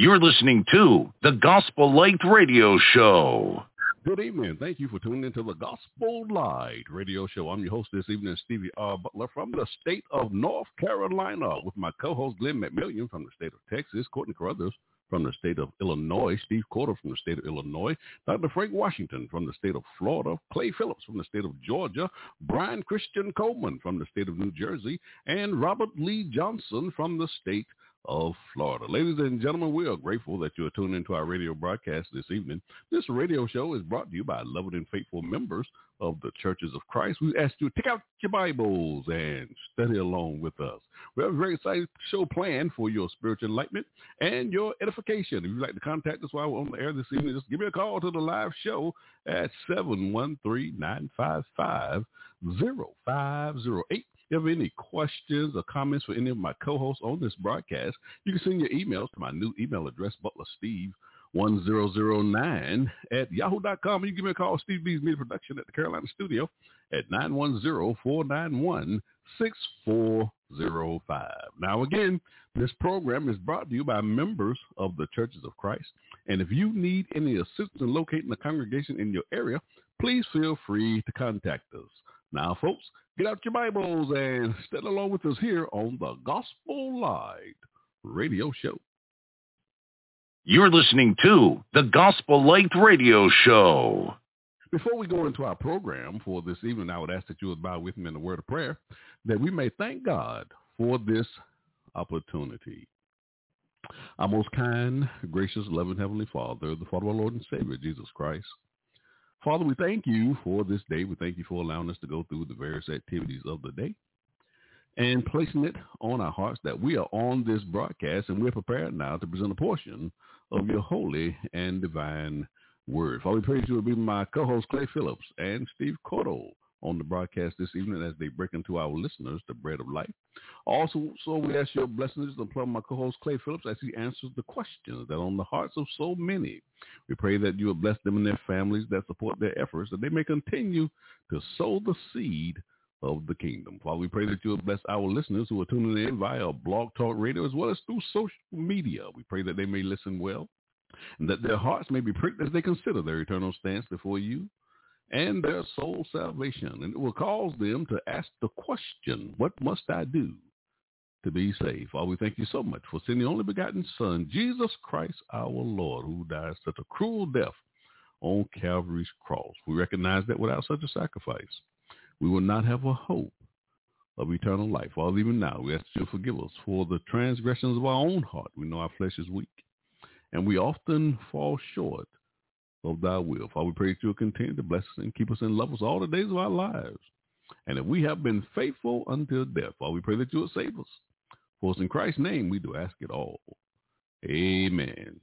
You're listening to the Gospel Light Radio Show. Good evening. Thank you for tuning into the Gospel Light radio show. I'm your host this evening, Stevie R. Butler from the state of North Carolina with my co-host Glenn McMillian from the state of Texas, Courtney Carruthers from the state of Illinois, Steve Cordle from the state of Illinois, Dr. Frank Washington from the state of Florida, Clay Phillips from the state of Georgia, Brian Christian Coleman from the state of New Jersey, and Robert Lee Johnson from the state of Florida. Ladies and gentlemen, we are grateful that you are tuning into our radio broadcast this evening. This radio show is brought to you by loving and faithful members of the Churches of Christ. We ask you to take out your Bibles and study along with us. We have a very exciting show planned for your spiritual enlightenment and your edification. If you'd like to contact us while we're on the air this evening, just give me a call to the live show at 713-955-0508. If you have any questions or comments for any of my co-hosts on this broadcast, you can send your emails to my new email address, butlersteve1009 at yahoo.com. You can give me a call, Steve B's Media Production at the Carolina Studio at 910-491-6405. Now again, this program is brought to you by members of the Churches of Christ. And if you need any assistance in locating a congregation in your area, please feel free to contact us. Now, folks, get out your Bibles and stand along with us here on the Gospel Light Radio Show. You're listening to the Gospel Light Radio Show. Before we go into our program for this evening, I would ask that you would bow with me in a word of prayer that we may thank God for this opportunity. Our most kind, gracious, loving Heavenly Father, the Father of our Lord and Savior, Jesus Christ. Father, we thank you for this day. We thank you for allowing us to go through the various activities of the day and placing it on our hearts that we are on this broadcast and we're prepared now to present a portion of your holy and divine word. Father, we pray you will be my co-host Clay Phillips and Steve Cordle on the broadcast this evening as they break into our listeners the bread of life. Also, so we ask your blessings upon my co-host Clay Phillips as he answers the questions that are on the hearts of so many. We pray that you will bless them and their families that support their efforts, that they may continue to sow the seed of the kingdom. Father, we pray that you will bless our listeners who are tuning in via Blog Talk Radio as well as through social media. We pray that they may listen well and that their hearts may be pricked as they consider their eternal stance before you and their soul salvation. And it will cause them to ask the question, what must I do to be saved? Father, we thank you so much for sending the only begotten Son, Jesus Christ our Lord, who died such a cruel death on Calvary's cross. We recognize that without such a sacrifice, we will not have a hope of eternal life. Father, even now, we ask you to forgive us for the transgressions of our own heart. We know our flesh is weak, and we often fall short of thy will. Father, we pray that you will continue to bless us and keep us in love us all the days of our lives. And if we have been faithful until death, Father, we pray that you will save us. For us in Christ's name, we do ask it all. Amen.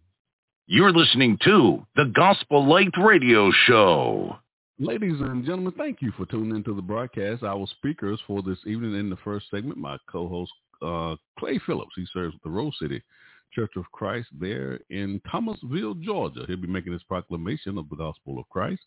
You're listening to the Gospel Light Radio Show. Ladies and gentlemen, thank you for tuning into the broadcast. Our speakers for this evening in the first segment, my co-host uh, Clay Phillips. He serves the Rose City Church of Christ there in Thomasville, Georgia. He'll be making his proclamation of the gospel of Christ.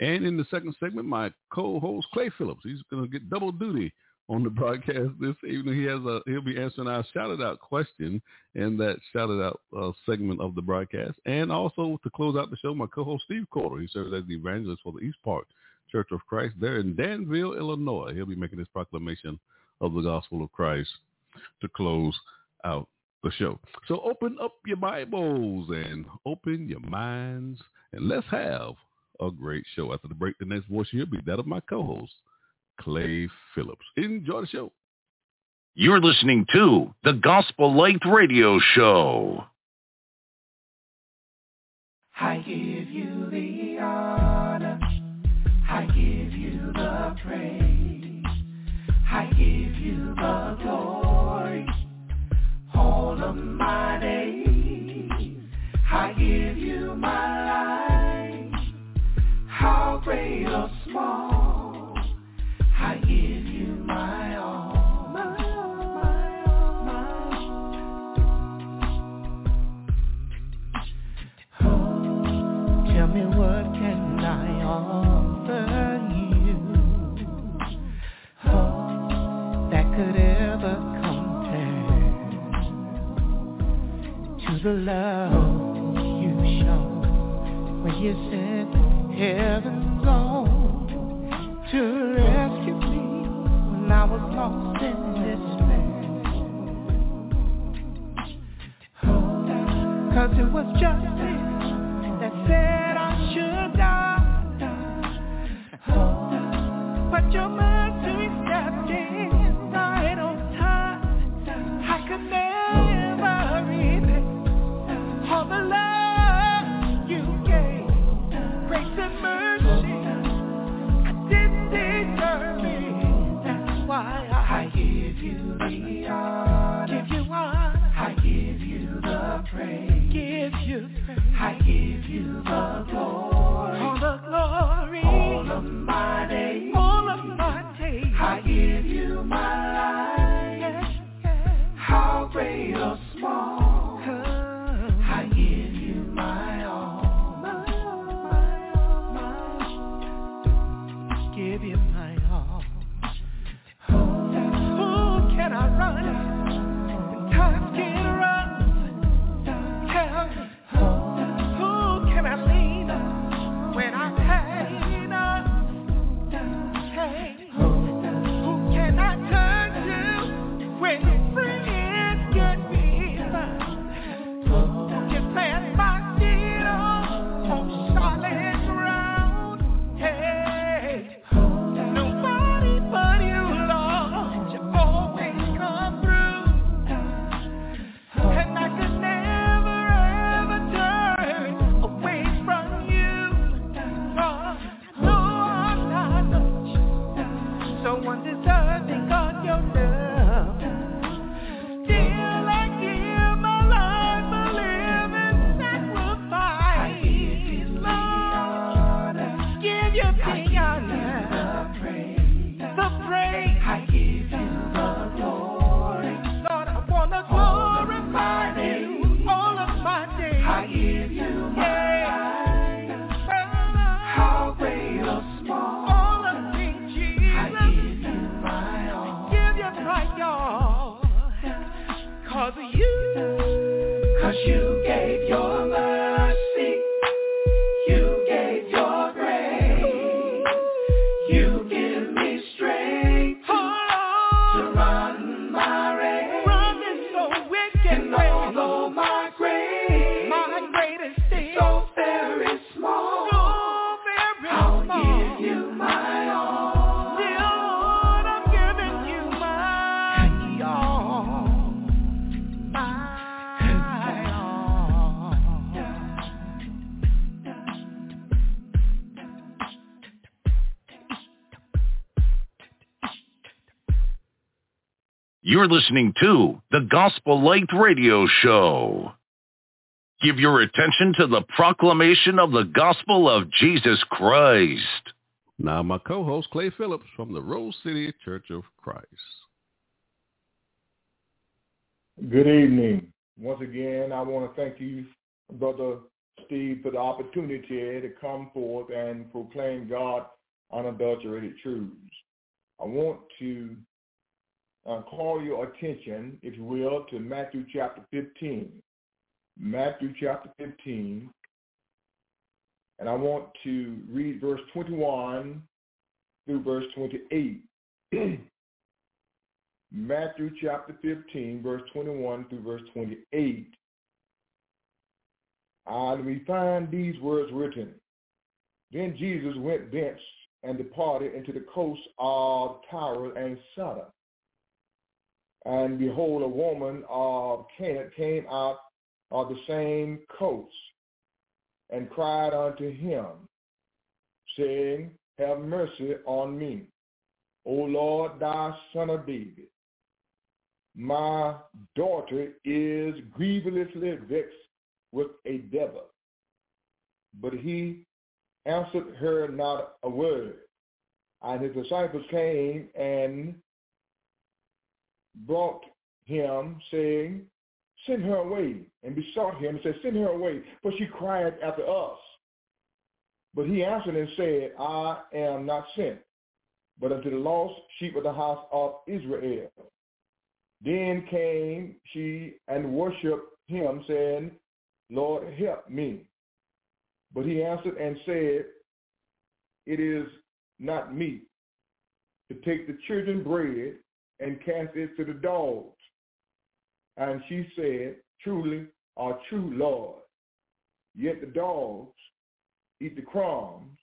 And in the second segment, my co-host Clay Phillips, he's going to get double duty on the broadcast this evening. He has a he'll be answering our shouted out question in that shouted out uh, segment of the broadcast, and also to close out the show, my co-host Steve Cordle. He serves as the evangelist for the East Park Church of Christ there in Danville, Illinois. He'll be making his proclamation of the gospel of Christ to close out the show. So open up your Bibles and open your minds, and let's have a great show. After the break, the next voice here will be that of my co-host. Clay Phillips. Enjoy the show. You're listening to the Gospel Light Radio Show. I give you the honor. I give you the praise. I give you the glory. I give you my life. How great or small. I give you my all. Tell me what can I offer you that could ever compare to the love you sent heaven's own to rescue me when I was lost in despair. Cause it was justice that said I should die. But your mercy praise. Give you praise. I give you the glory. You're listening to the Gospel Light Radio Show. Give your attention to the proclamation of the gospel of Jesus Christ. Now, my co-host Clay Phillips from the Rose City Church of Christ. Good evening. Once again, I want to thank you, Brother Steve, for the opportunity to come forth and proclaim God unadulterated truths. I want to uh, call your attention, if you will, to Matthew chapter 15. Matthew chapter 15. And I want to read verse 21 through verse 28. Matthew chapter 15, verse 21 through verse 28. And we find these words written. Then Jesus went thence and departed into the coast of Tyre and Sidon. And behold, a woman uh, of Canaan came out of the same coast and cried unto him, saying, Have mercy on me, O Lord, thou son of David. My daughter is grievously vexed with a devil. But he answered her not a word. And his disciples came and brought him, saying, Send her away, and besought him and said, Send her away, for she cried after us. But he answered and said, I am not sent, but unto the lost sheep of the house of Israel. Then came she and worshipped him, saying, Lord, help me. But he answered and said, It is not meet to take the children's bread and cast it to the dogs. And she said, Truly, our true Lord. Yet the dogs eat the crumbs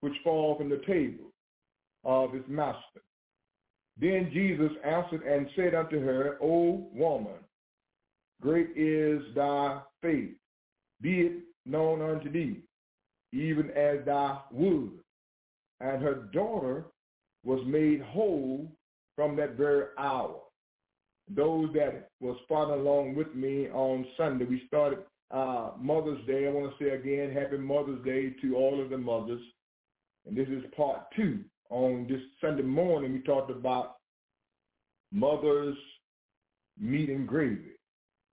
which fall from the table of his master. Then Jesus answered and said unto her, O woman, great is thy faith. Be it known unto thee, even as thou would. And her daughter was made whole from that very hour. Those that was following along with me on Sunday, we started uh, Mother's Day. I want to say again, Happy Mother's Day to all of the mothers. And this is part two. On this Sunday morning, we talked about mother's meat and gravy.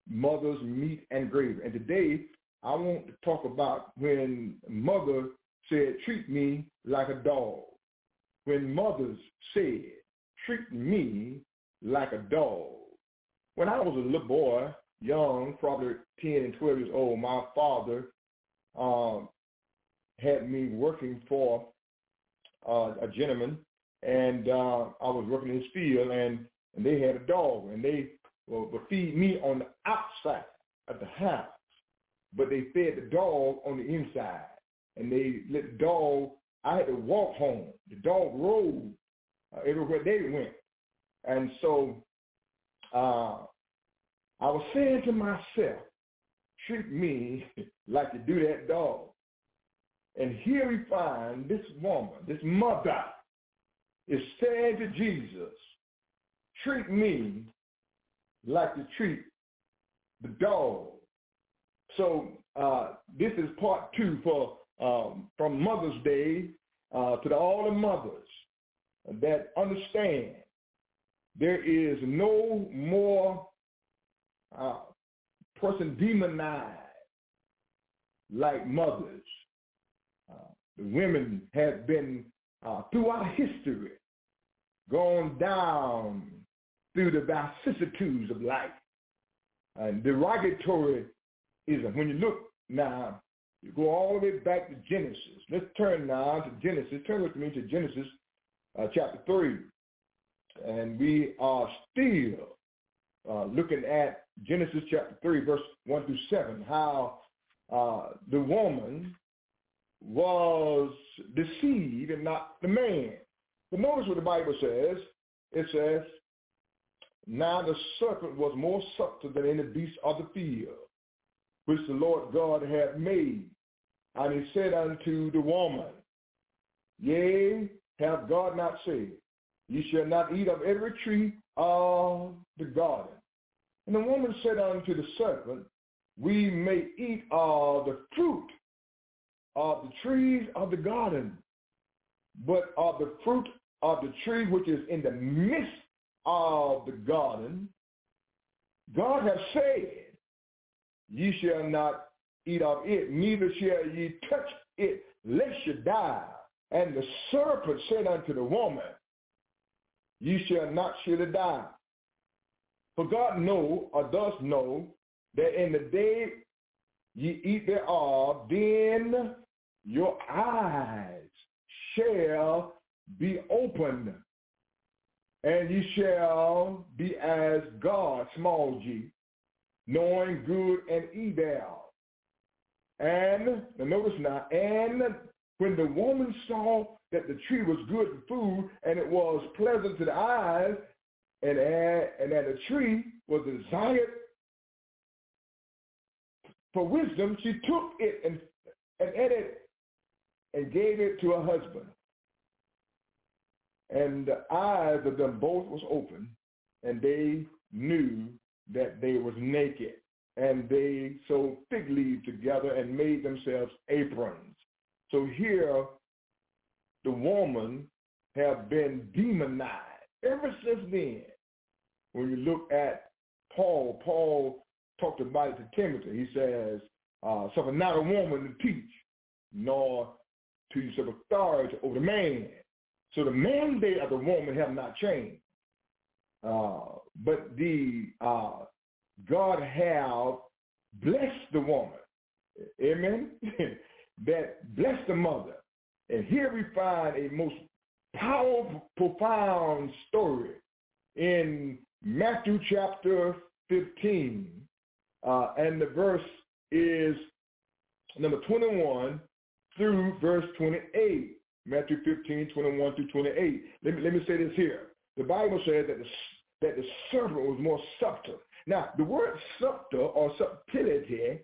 Mother's meat and gravy. And today, I want to talk about when mother said, treat me like a dog. When mothers said, treat me like a dog. When I was a little boy, young, probably 10 and 12 years old, my father um, had me working for uh, a gentleman, and uh, I was working in his field, and, and they had a dog, and they would, would feed me on the outside of the house, but they fed the dog on the inside, and they let the dog. I had to walk home. The dog uh, everywhere they went, and so uh, I was saying to myself, treat me like you do that dog. And here we find this woman, this mother, is saying to Jesus, treat me like you treat the dog. So uh, this is part two for um, from Mother's Day uh, to the, all the mothers that understand there is no more uh, person demonized like mothers. Uh, the women have been uh, throughout history gone down through the vicissitudes of life. And derogatory is when you look now, you go all the way back to Genesis. Let's turn now to Genesis. Turn with me to Genesis uh, chapter 3. And we are still uh, looking at Genesis chapter 3, verse 1 through 7, how uh, the woman was deceived and not the man. But notice what the Bible says. It says, Now the serpent was more subtle than any beast of the field, which the Lord God had made. And he said unto the woman, Yea, hath God not said, Ye shall not eat of every tree of the garden. And the woman said unto the serpent, We may eat of the fruit of the trees of the garden, but of the fruit of the tree which is in the midst of the garden, God has said, ye shall not eat of it, neither shall ye touch it, lest ye die. And the serpent said unto the woman, Ye shall not surely die. For God know, or does know, that in the day ye eat thereof, then your eyes shall be opened, and ye shall be as God, small g, knowing good and evil. And, notice now, and when the woman saw that the tree was good for food, and it was pleasant to the eyes, and, and that the tree was desired for wisdom, she took it and, and ate it and gave it to her husband. And the eyes of them both was open, and they knew that they was naked. And they sewed fig leaves together and made themselves aprons. So here, the woman have been demonized ever since then. When you look at Paul, Paul talked about it to Timothy. He says, uh, suffer not a woman to teach, nor to usurp authority over the man. So the mandate of the woman have not changed. Uh, but the uh, God have blessed the woman. Amen. that blessed the mother. And here we find a most powerful, profound story in Matthew chapter 15. Uh, and the verse is number 21 through verse 28. Matthew 15, 21 through 28. Let me, let me say this here. The Bible says that the, that the serpent was more subtle. Now, the word subtle or subtlety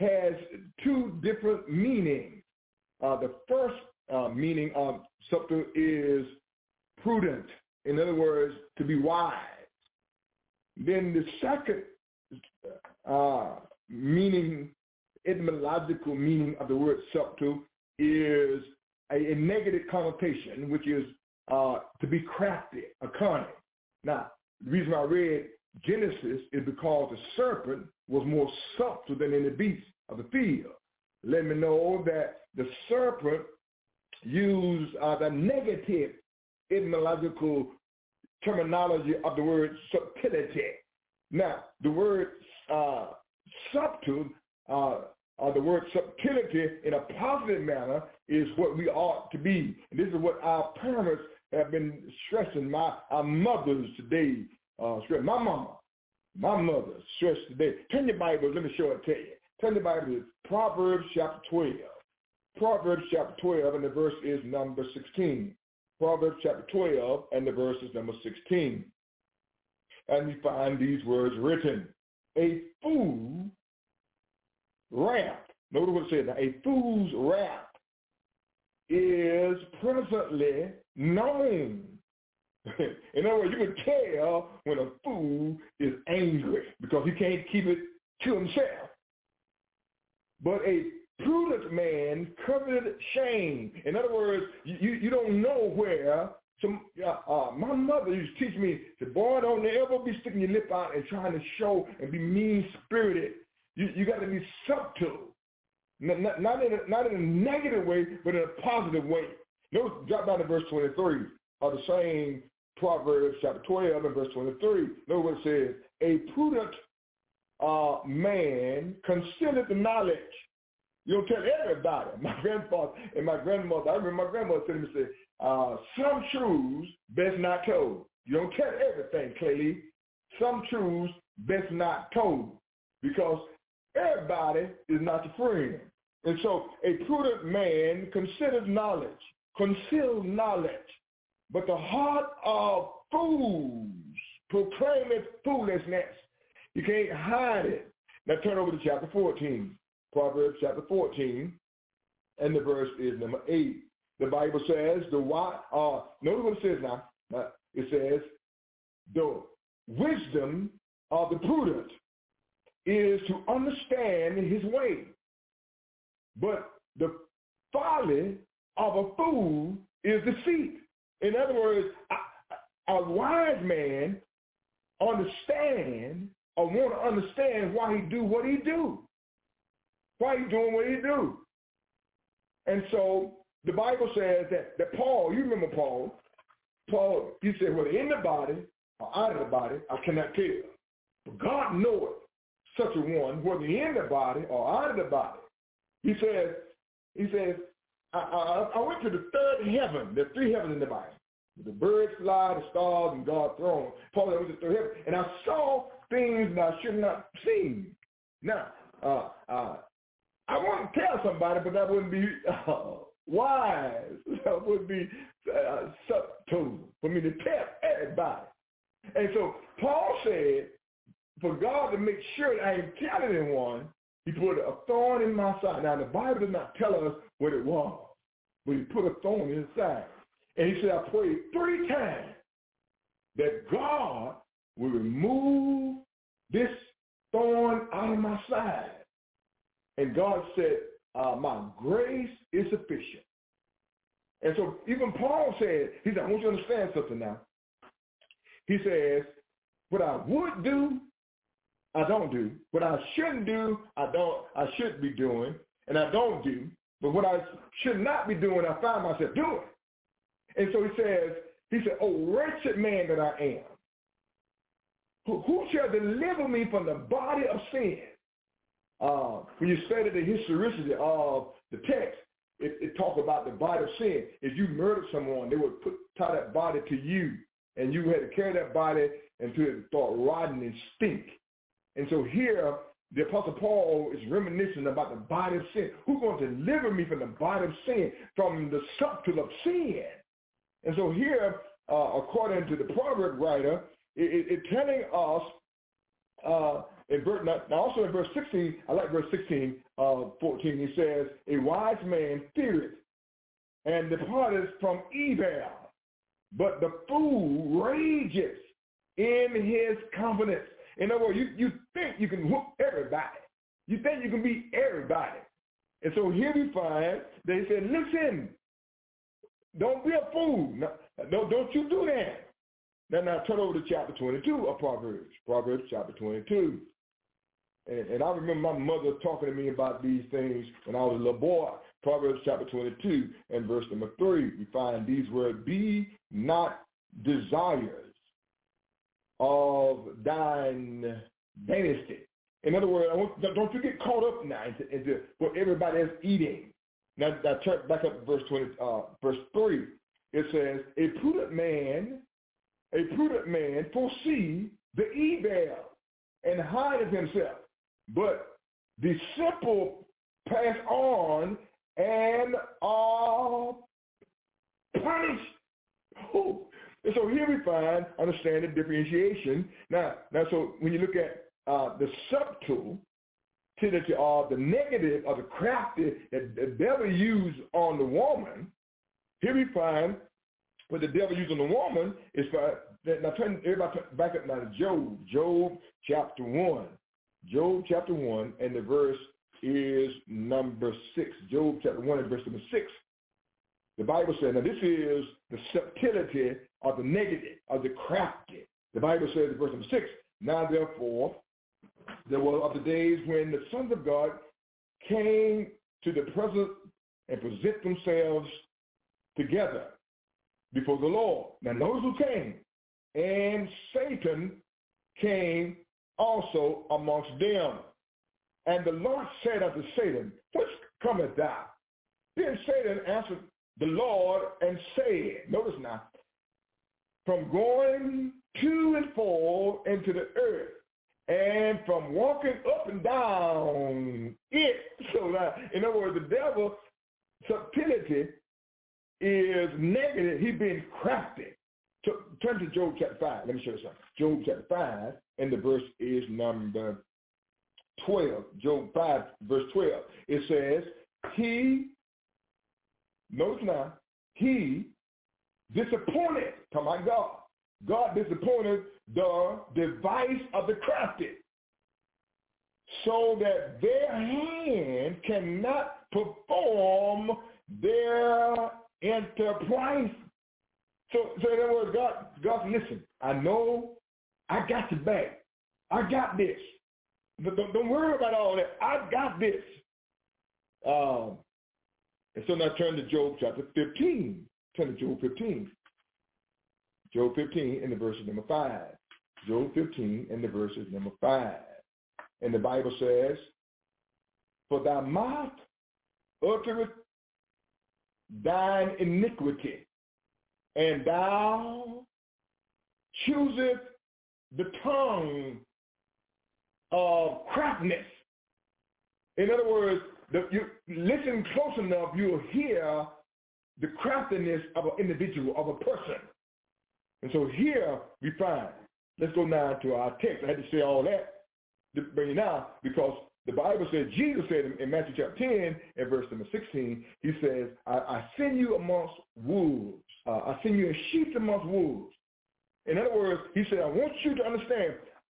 has two different meanings. Uh, the first uh, meaning of subtle is prudent. In other words, to be wise. Then the second uh, meaning, etymological meaning of the word subtle is a, a negative connotation, which is uh, to be crafty, a cunning. Now, the reason I read Genesis is because the serpent was more subtle than any beast of the field. Let me know that the serpent used uh, the negative etymological terminology of the word subtlety. Now, the word uh, subtle, uh, uh, the word subtlety in a positive manner is what we ought to be. And this is what our parents have been stressing. My our mothers today, uh, my mama, my mother stressed today. Turn your Bible. Let me show it to you. Turn your Bible to Proverbs chapter 12. Proverbs chapter 12 and the verse is number 16. Proverbs chapter 12 and the verse is number 16. And we find these words written. A fool wrath. Notice what it says. A fool's wrath is presently known. In other words, you can tell when a fool is angry because he can't keep it to himself. But a prudent man covered shame. In other words, you, you don't know where. Some, uh, uh, my mother used to teach me, the boy, don't ever be sticking your lip out and trying to show and be mean-spirited. You, you got to be subtle. Not, not, in a, not in a negative way, but in a positive way. Notice, drop down to verse 23 of the same Proverbs chapter 12 and verse 23. Notice what it says. A prudent uh, man considereth the knowledge. You don't tell everybody. My grandfather and my grandmother, I remember my grandmother telling me, say, uh, some truths best not told. You don't tell everything, clearly. Some truths best not told. Because everybody is not your friend. And so a prudent man considers knowledge, conceals knowledge. But the heart of fools proclaimeth foolishness. You can't hide it. Now turn over to chapter 14. Proverbs chapter 14. And the verse is number 8. The Bible says, the why, uh, notice what it says now. Uh, it says, the wisdom of the prudent is to understand his way. But the folly of a fool is deceit. In other words, a, wise man understand or want to understand why he do what he do. Why he doing what he do? And so the Bible says that, that Paul, you remember Paul, Paul, he said, whether in the body or out of the body, I cannot tell. But God knoweth such a one, whether in the body or out of the body. He says, he says, I, I, I went to the third heaven. There's three heavens in the Bible. The birds fly, the stars, and God's throne. Paul went to the third heaven. And I saw things that I should not have seen. Now, uh, uh, I want to tell somebody, but that wouldn't be uh, wise. That would be uh, subtle for me to tell everybody. And so Paul said, for God to make sure that I ain't telling anyone, he put a thorn in my side. Now, the Bible does not tell us what it was, but he put a thorn in his side. And he said, I prayed three times that God will remove this thorn out of my side. And God said, uh, my grace is sufficient. And so even Paul said, he said, I want you to understand something now. He says, what I would do, I don't do. What I shouldn't do, I don't, I should be doing, and I don't do. But what I should not be doing, I find myself doing. And so he says, he said, oh, wretched man that I am. Who, shall deliver me from the body of sin? Uh, when you study the historicity of the text, it, it talks about the body of sin. If you murdered someone, they would put tie that body to you, and you had to carry that body until it started rotting and stink. And so here, the Apostle Paul is reminiscing about the body of sin. Who's going to deliver me from the body of sin, from the subtle of sin? And so here, uh, according to the proverb writer, it, it, it telling us uh, in verse, now also in verse 16, I like verse 16, uh, 14, he says, a wise man feareth and departeth from evil, but the fool rages in his confidence. In other words, you, you think you can whoop everybody. You think you can beat everybody. And so here we find they said, listen, don't be a fool. No, don't, don't you do that. Now, now turn over to chapter 22 of Proverbs. Proverbs chapter 22. And, and I remember my mother talking to me about these things when I was a little boy. Proverbs chapter 22 and verse number 3, we find these words, be not desires of thine dynasty. In other words, don't you get caught up now into, into what everybody is eating. Now, now turn back up verse 20, uh, verse 3. It says, a prudent man, a prudent man foresee the evil and hideth himself. But the simple pass on and are punished. Oh. And so here we find understand the differentiation. Now, now, so when you look at uh, the subtle to uh, the negative or the crafty that the devil used on the woman, here we find what the devil used on the woman is for, now turn everybody back up now to Job, Job chapter 1. Job chapter 1, and the verse is number 6. Job chapter 1 and verse number 6. The Bible says, now this is the subtlety of the negative, of the crafty. The Bible says in verse number 6, Now therefore, there were of the days when the sons of God came to the presence and present themselves together before the Lord. Now notice who came. And Satan came also amongst them. And the Lord said unto Satan, Whence cometh thou? Then Satan answered the Lord and said, notice now, from going to and fro into the earth, and from walking up and down it. So that, in other words, the devil subtlety is negative. He's being crafty. Turn to Job chapter 5. Let me show you something. Job chapter 5, and the verse is number 12. Job 5, verse 12. It says, he, notice now, he disappointed, come on God. God disappointed the device of the crafty so that their hand cannot perform their enterprise. So, so in other words, God, God, listen, I know I got your back. I got this. Don't, don't worry about all that. I got this. Um, and so now turn to Job chapter 15. Turn to Job 15. Job 15 in the verse number 5. Job 15 and the verses number 5. And the Bible says, For thy mouth uttereth thine iniquity, and thou chooseth the tongue of craftiness. In other words, the, you listen close enough, you'll hear the craftiness of an individual, of a person. And so here we find, let's go now to our text. I had to say all that to bring it now because the Bible says, Jesus said in, Matthew chapter 10 and verse number 16, he says, I, I send you amongst wolves. Uh, I send you as sheep amongst wolves. In other words, he said, I want you to understand,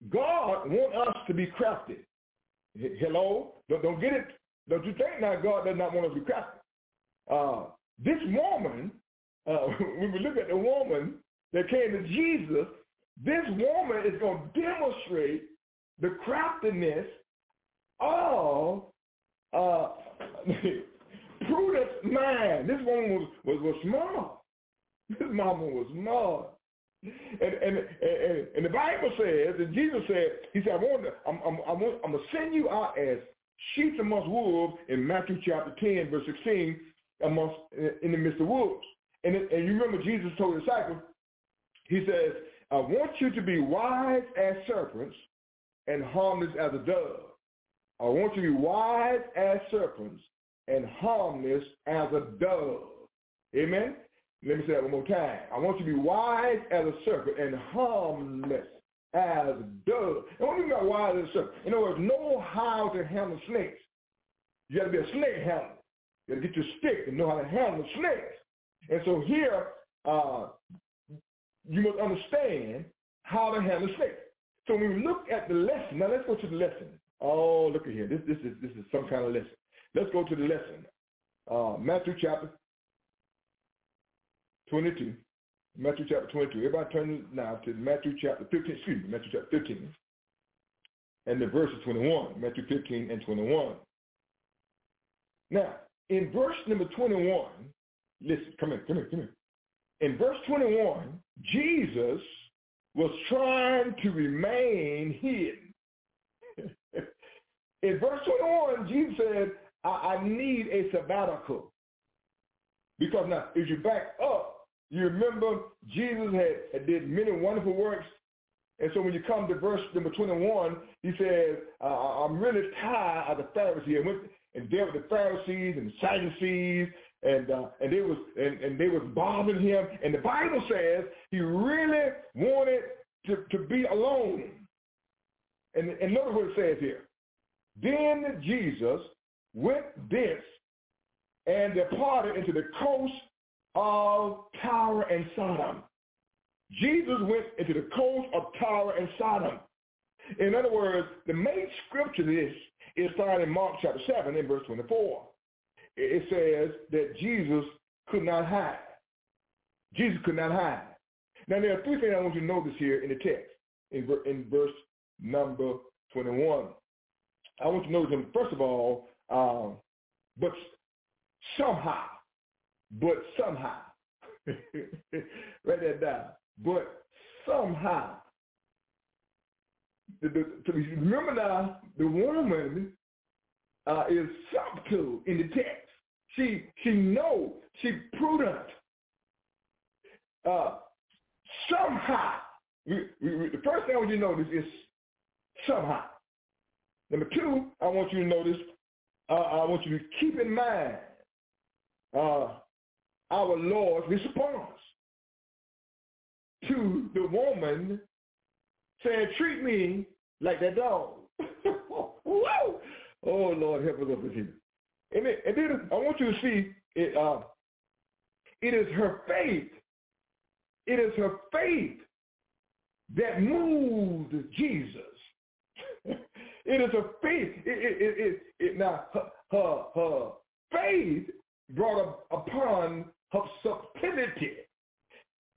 God wants us to be crafty. Hello? Don't, don't get it. Don't you think now God does not want us to be crafty? Uh, this woman, uh, when we look at the woman that came to Jesus, this woman is going to demonstrate the craftiness of uh, prudent mind. This woman was, was, was smart. This mama was smart. And, and, and, and the Bible says, and Jesus said, he said, I want to, I'm, I'm, I'm, I'm going to send you out as sheep amongst wolves in Matthew chapter 10, verse 16, amongst, in the midst of wolves. And, and you remember Jesus told the disciples, he says, I want you to be wise as serpents and harmless as a dove. I want you to be wise as serpents and harmless as a dove. Amen? Let me say that one more time. I want you to be wise as a serpent and harmless as a dove. And what do you mean by wise as a serpent? In other words, know how to handle snakes. You got to be a snake handler. You got to get your stick and know how to handle snakes. And so here, uh, you must understand how to handle snakes. So when we look at the lesson, now let's go to the lesson. Oh, look at here. This, this, is, this is some kind of lesson. Let's go to the lesson. Uh, Matthew chapter 22. Matthew chapter 22. Everybody turn now to Matthew chapter 15. Excuse me, Matthew chapter 15. And the verse is 21. Matthew 15 and 21. Now, in verse number 21, listen, come here, come here, come here. In verse 21, Jesus was trying to remain hidden. In verse 21, Jesus said, I, I need a sabbatical. Because now, if you back up, you remember Jesus had, did many wonderful works. And so when you come to verse number 21, he says, I'm really tired of the Pharisees. I went and dealt with the Pharisees and the Sadducees and uh, and they was and, and they was bothering him. And the Bible says he really wanted to, to be alone. And, and notice what it says here. Then Jesus went thence and departed into the coast of Tyre and Sodom. Jesus went into the coast of Tyre and Sodom. In other words, the main scripture is, is found in Mark chapter 7 in verse 24 it says that Jesus could not hide. Jesus could not hide. Now there are three things I want you to notice here in the text, in, in verse number 21. I want you to notice them, first of all, um, but somehow, but somehow, write that down, but somehow, the, the, remember now, the woman uh, is subtle in the text. She she know she prudent. Uh, somehow, we, we, the first thing I want you to notice is somehow. Number two, I want you to notice. Uh, I want you to keep in mind uh, our Lord's response to the woman saying, "Treat me like that dog." Whoa! Oh Lord, help us up here. And, it, and then I want you to see it. Uh, it is her faith. It is her faith that moved Jesus. it is her faith. It, it, it, it, now, her, her, her faith brought upon her subtlety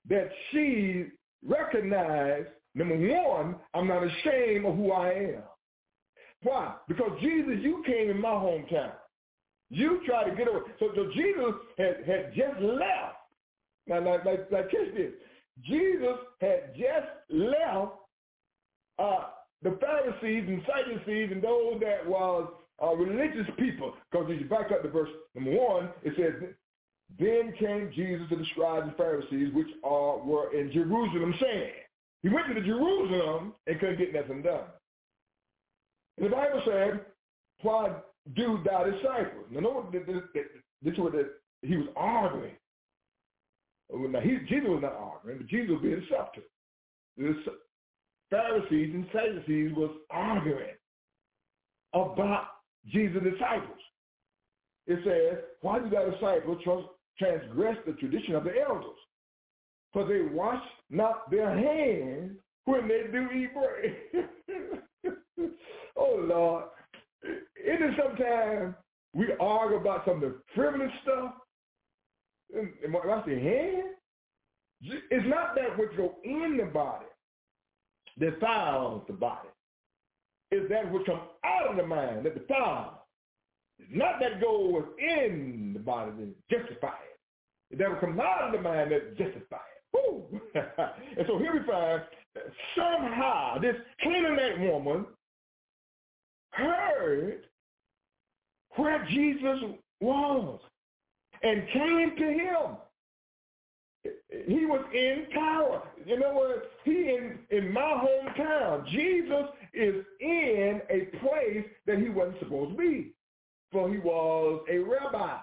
that she recognized, number one, I'm not ashamed of who I am. Why? Because Jesus, you came in my hometown. You tried to get away. So, so Jesus had, had just left. Now, like, like, like catch this. Jesus had just left uh, the Pharisees and Sadducees and those that was uh, religious people. Because if you back up to verse number one, it says, then came Jesus to the scribes and Pharisees, which are, were in Jerusalem, saying, he went to the Jerusalem and couldn't get nothing done. And the Bible said, why do thy disciples? Now, know this, this is what the, he was arguing. Now, he, Jesus was not arguing, but Jesus was being subtle. The Pharisees and Sadducees was arguing about Jesus' disciples. It says, why do thy disciples transgress the tradition of the elders? For they wash not their hands when they do eat bread. oh, Lord. It is sometimes we argue about some of the frivolous stuff. And, I say hand, it's not that which go in the body defiles the body. It's that which comes out of the mind that defiles. It's not that goes within the body that justifies it. It's that which comes out of the mind that justifies it. and so here we find somehow this Canaanite woman heard where Jesus was and came to him. He was in power. You know what? He in, in my hometown. Jesus is in a place that he wasn't supposed to be. For he was a rabbi.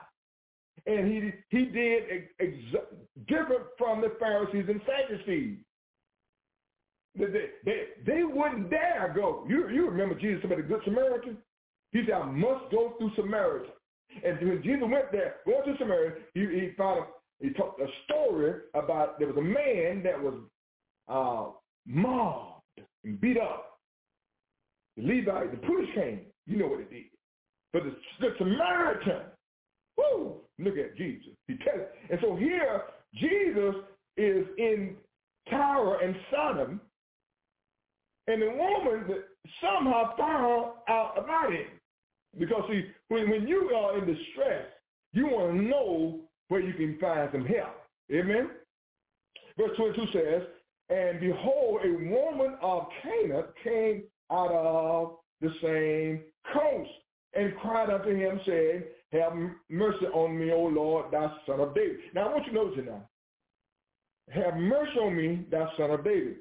And he he did ex- different from the Pharisees and Sadducees. They, they, they wouldn't dare go. You, you remember Jesus about the Good Samaritan? He said, I must go through Samaria. And when Jesus went there, going to Samaria, he, he found a, he told a story about there was a man that was uh, mobbed and beat up. The Levi, the police came. You know what it did. But the, the Samaritan, whoo, look at Jesus. He tells, and so here, Jesus is in Tyre and Sodom, and the woman somehow found out about it. Because see, when, when you are in distress, you want to know where you can find some help. Amen? Verse 22 says, And behold, a woman of Canaan came out of the same coast and cried unto him, saying, Have mercy on me, O Lord, thou son of David. Now I want you to notice it now. Have mercy on me, thou son of David.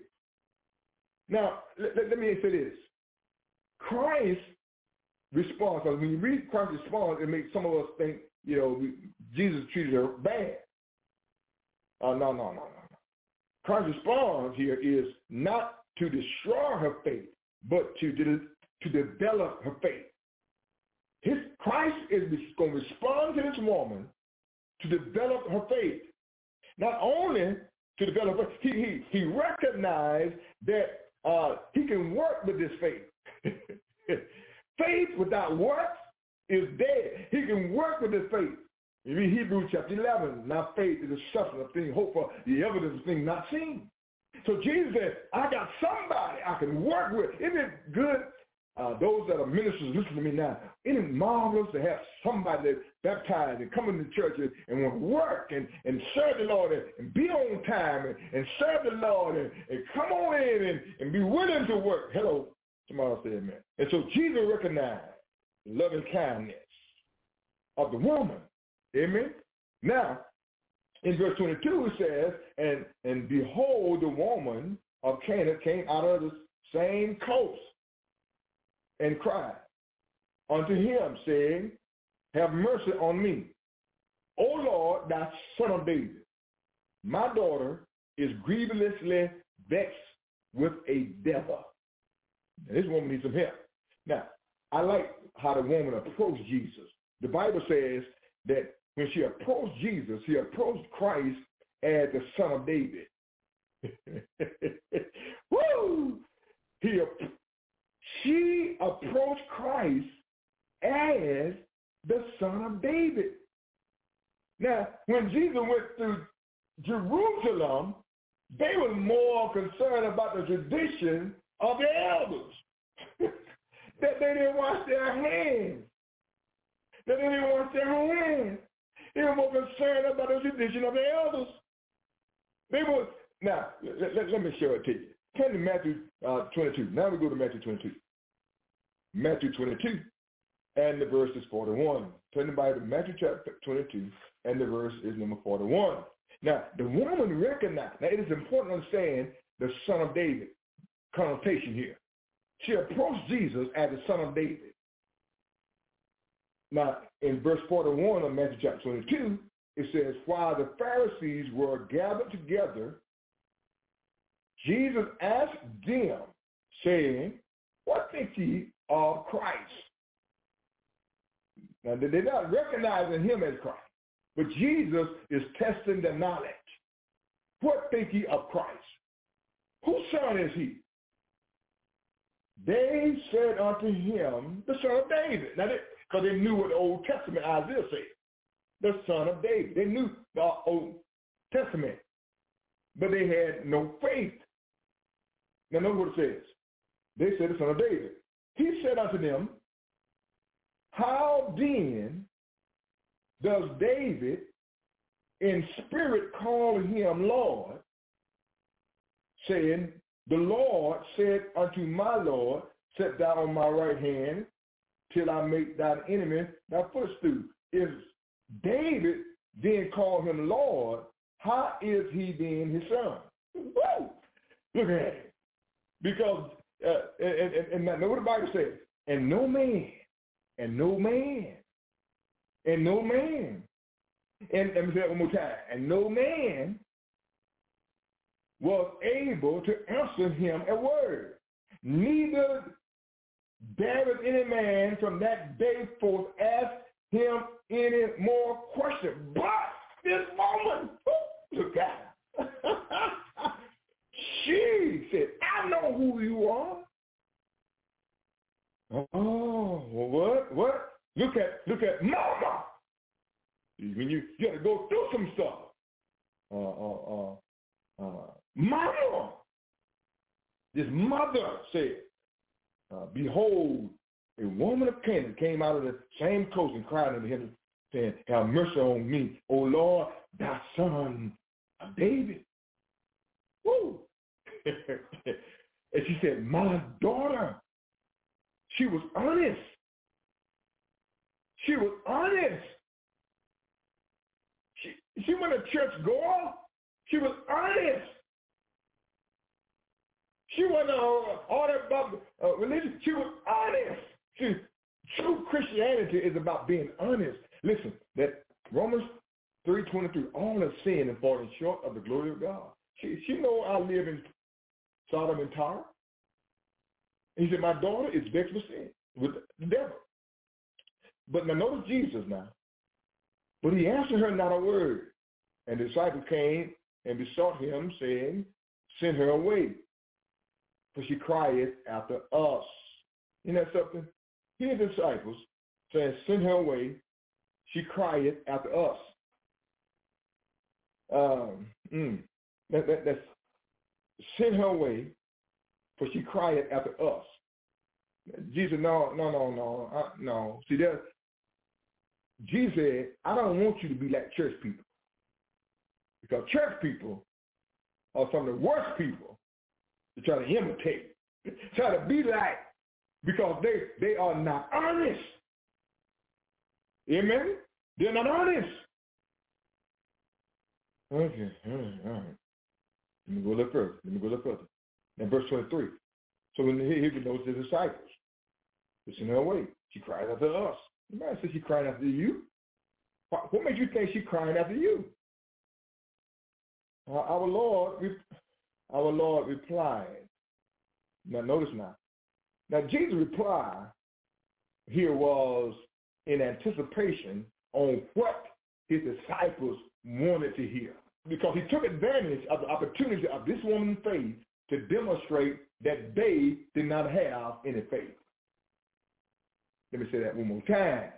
Now, let, let, me say this. Christ responds, because when you read Christ's response, it makes some of us think, you know, Jesus treated her bad. Uh, no, no, no, no. Christ's response here is not to destroy her faith, but to, to, to develop her faith. His Christ is going to respond to this woman to develop her faith. Not only to develop her, he, he, he recognized that uh, he can work with this faith. faith without works is dead. He can work with this faith. You read Hebrews chapter 11. Now faith is the substance of things hoped for, the evidence of things not seen. So Jesus said, I got somebody I can work with. Isn't it good uh, those that are ministers listen to me now. Isn't it marvelous to have somebody baptized and come into church and, and want to work and, and serve the Lord and, and be on time and, and serve the Lord and, and come on in and, and be willing to work. Hello, somebody say amen. And so Jesus recognized the loving kindness of the woman. Amen. Now, in verse 22 it says, and, and behold, the woman of Canaan came out of the same coast and cried unto him, saying, Have mercy on me. O Lord, thou son of David, my daughter is grievously vexed with a devil. Now, this woman needs some help. Now, I like how the woman approached Jesus. The Bible says that when she approached Jesus, she approached Christ as the son of David. Woo! He, she approached Christ as the son of David. Now, when Jesus went through Jerusalem, they were more concerned about the tradition of the elders, that they didn't wash their hands. that they didn't wash their hands. They were more concerned about the tradition of the elders. They were, now, let, let, let me show it to you. Turn to Matthew uh, 22. Now we go to Matthew 22. Matthew 22, and the verse is 41. Turn the Bible to Matthew chapter 22, and the verse is number 41. Now, the woman recognized, now it is important to understand the son of David connotation here. She approached Jesus as the son of David. Now, in verse 41 of Matthew chapter 22, it says, while the Pharisees were gathered together, Jesus asked them, saying, what think ye of Christ? Now, they're not recognizing him as Christ, but Jesus is testing the knowledge. What think ye of Christ? Whose son is he? They said unto him, the son of David. Now, because they, they, knew what the Old Testament Isaiah said. The son of David. They knew the Old Testament. But they had no faith. Now, notice what it says. They said the son of David. He said unto them, How then does David in spirit call him Lord, saying, the Lord said unto my Lord, Sit thou on my right hand till I make thine enemy thy footstool. If David then called him Lord, how is he then his son? Woo! Look at it. Because, uh, and, and, and know what the Bible says, and no man, and no man, and no man, and let me say it one more time, and no man was able to answer him a word. Neither dared any man from that day forth ask him any more questions. But this woman, look at her. she said, I know who you are. Oh, what? What? Look at look at mama. When you you got to go through some stuff. Uh, uh, uh, uh, mama. This mother said, uh, behold, a woman of Canaan came out of the same coast and cried unto him, saying, have mercy on me, O Lord, thy son of David. Woo! and she said, my daughter. She was honest. She was honest. She, she went to church goer. She was honest. She wasn't uh, all that about uh, religion. She was honest. See, true Christianity is about being honest. Listen, that Romans 3.23, all have sinned and fallen short of the glory of God. She, she know I live in Sodom and Tyre. he said, my daughter is vexed with sin, with the devil. But now notice Jesus now. But he answered her not a word. And the disciples came and besought him, saying, Send her away, for she crieth after us. You know something? Here disciples saying, Send her away, she crieth after us. Um, mm, that, that, that's send her away, for she cried after us. Jesus, no, no, no, no, no. See, there, Jesus said, I don't want you to be like church people. Because church people are some of the worst people to try to imitate, try to be like, because they, they are not honest. Amen? They're not honest. Okay, all right. Let me go a little further. Let me go a little further. In verse 23. So when he, he knows the disciples. Listen her way. She cried after us. The man said she cried after you. What, made you think she crying after you? Uh, our Lord, our Lord replied. Now notice now. Now Jesus' reply here was in anticipation on what his disciples wanted to hear. Because he took advantage of the opportunity of this woman's faith to demonstrate that they did not have any faith. Let me say that one more time.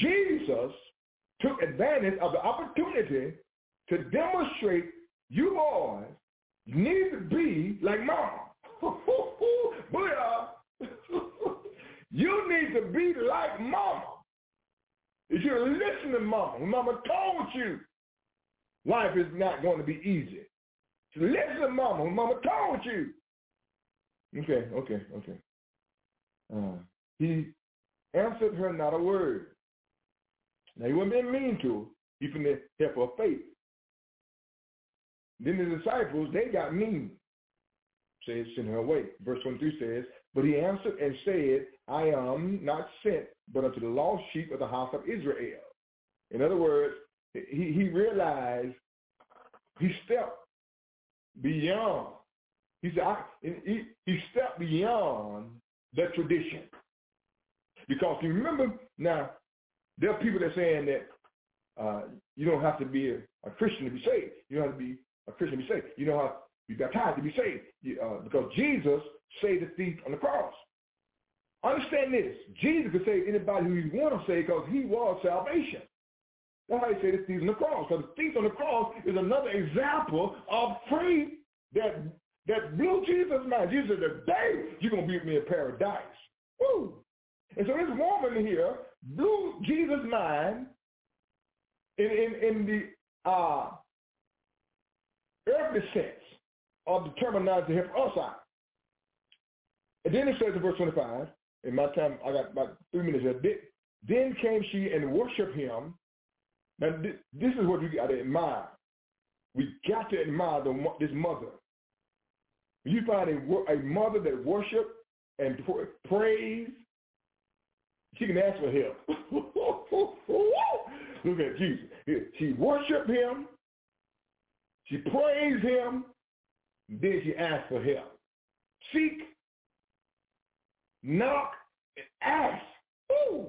Jesus took advantage of the opportunity to demonstrate you boys need to be like mom. Booyah. Uh, you need to be like mama. You should have listened to mama. Mama told you life is not going to be easy. So listen mama. Mama told you. Okay, okay, okay. Uh, he answered her not a word. Now he wasn't being mean to her. He from the help of faith. Then the disciples, they got mean. Says, send her away. Verse 23 says, But he answered and said, I am not sent, but unto the lost sheep of the house of Israel. In other words, he, he realized he stepped beyond. He said, I, he, he stepped beyond the tradition. Because you remember, now, there are people that are saying that uh, you don't have to be a, a, Christian to be saved. You don't have to be a Christian to be saved. You don't have to be baptized to be saved. Uh, because Jesus saved the thief on the cross. Understand this. Jesus could save anybody who he want to save because he was salvation. That's how he said the thief on the cross. The thief on the cross is another example of faith that that blew Jesus' mind. Jesus said, the day you're going to be with me in paradise. Woo! And so this woman here blew Jesus' mind in, in, in the uh, earthly sense of the terminology help us out. And then it says in verse 25, in my time, I got about three minutes here. Then came she and worshiped him. Now, this is what we got to admire. We got to admire the, this mother. You find a, a mother that worship and praise, she can ask for help. Look at Jesus. She worshiped him. She praised him. Then she asked for help. Seek, knock, and ask. Ooh.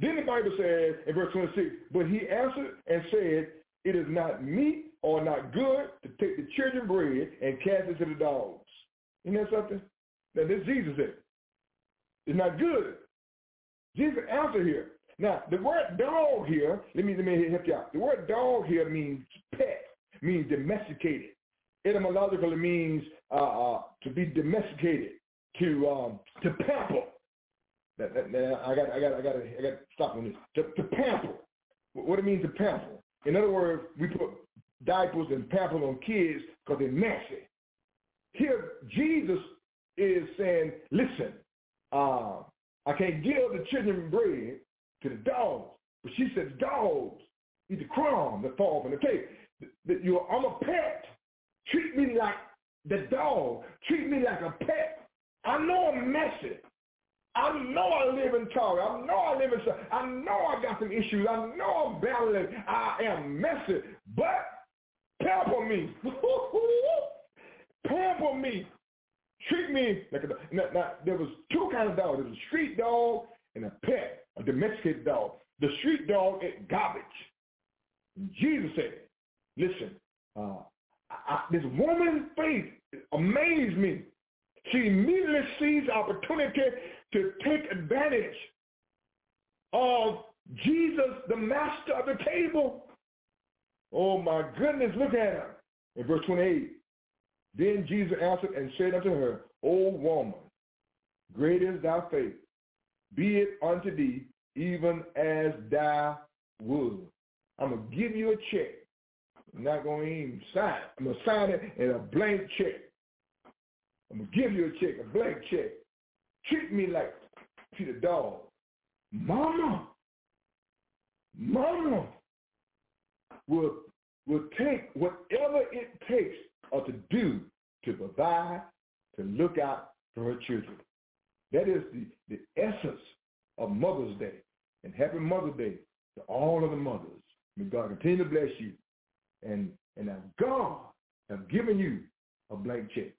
Then the Bible says in verse 26, but he answered and said, it is not meat or not good to take the children's bread and cast it to the dogs. Isn't that something? Now this Jesus said. It's not good. Jesus answered here. Now, the word dog here, let me let me help you out. The word dog here means pet, means domesticated. Etymologically means uh, uh, to be domesticated, to um, to pamper. That, that, that, I got I got I got I got to stop on this. To, to pamper. What it means to pamper. In other words, we put diapers and pampers on kids because they're messy. Here, Jesus is saying, listen, uh, I can't give the children bread to the dogs. But she said, dogs eat the crumb that fall from the table. That you, I'm a pet. Treat me like the dog. Treat me like a pet. I know I'm messy. I know I live in talk. I know I live in. I know I got some issues. I know I'm battling. I am messy. But pamper me. pamper me. Treat me like a dog. Now, now, there was two kinds of dogs. There was a street dog and a pet a domesticated dog. The street dog ate garbage. Jesus said, listen, uh, I, this woman's faith amazed me. She immediately sees opportunity to take advantage of Jesus, the master of the table. Oh my goodness, look at her. In verse 28, then Jesus answered and said unto her, O woman, great is thy faith be it unto thee even as thou would. I'm going to give you a check. I'm not going to even sign. I'm going to sign it in a blank check. I'm going to give you a check, a blank check. Treat me like a dog. Mama, mama will, will take whatever it takes or to do to provide, to look out for her children. That is the, the essence of Mother's Day. And happy Mother's Day to all of the mothers. May God continue to bless you. And, and now God has given you a blank check.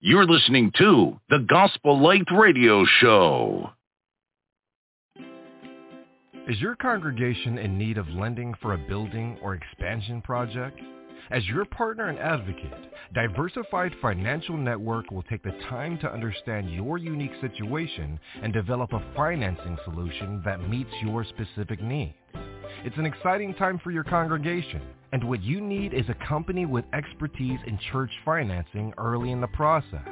You're listening to the Gospel Light Radio Show. Is your congregation in need of lending for a building or expansion project? As your partner and advocate, Diversified Financial Network will take the time to understand your unique situation and develop a financing solution that meets your specific needs. It's an exciting time for your congregation, and what you need is a company with expertise in church financing early in the process.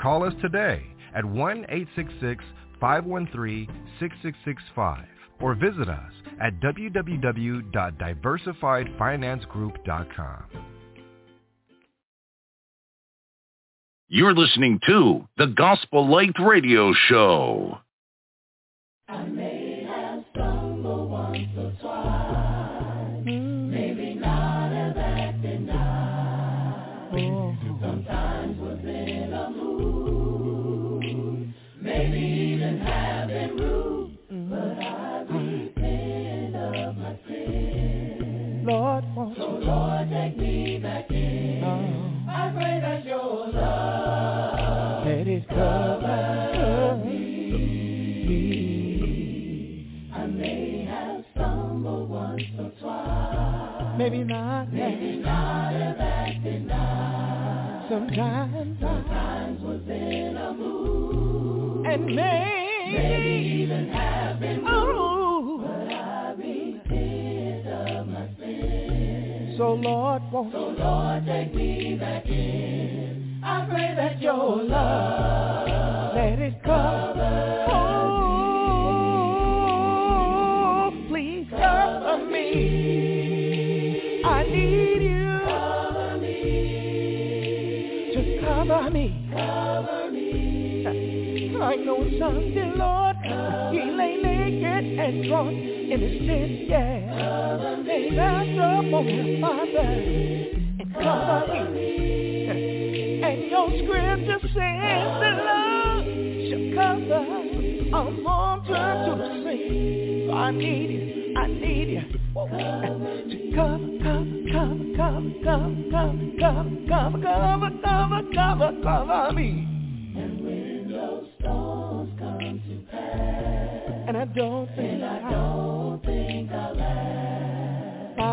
Call us today at 1-866-513-6665 or visit us at www.diversifiedfinancegroup.com. You're listening to the Gospel Light Radio Show. I Lord, take me back in. I pray that your love let it cover me. I may have stumbled once or twice. Maybe not. Maybe not have acted nice. Sometimes. Sometimes was in a mood. And maybe. Even have been Oh. So Lord, won't So Lord, take me back in. I pray that your love let it cover. Oh, please cover me. I need you cover me, to cover me. cover me. I know someday, Lord, he lay naked and drunk in his tent, yeah. And that's up on the Father and cover me. And your scripture says that love shall cover a mountain to the sea. So I need you, I need you to cover, cover, cover, cover, cover, cover, cover, cover, cover, cover, cover me. And when those storms come to pass, And I don't think I don't.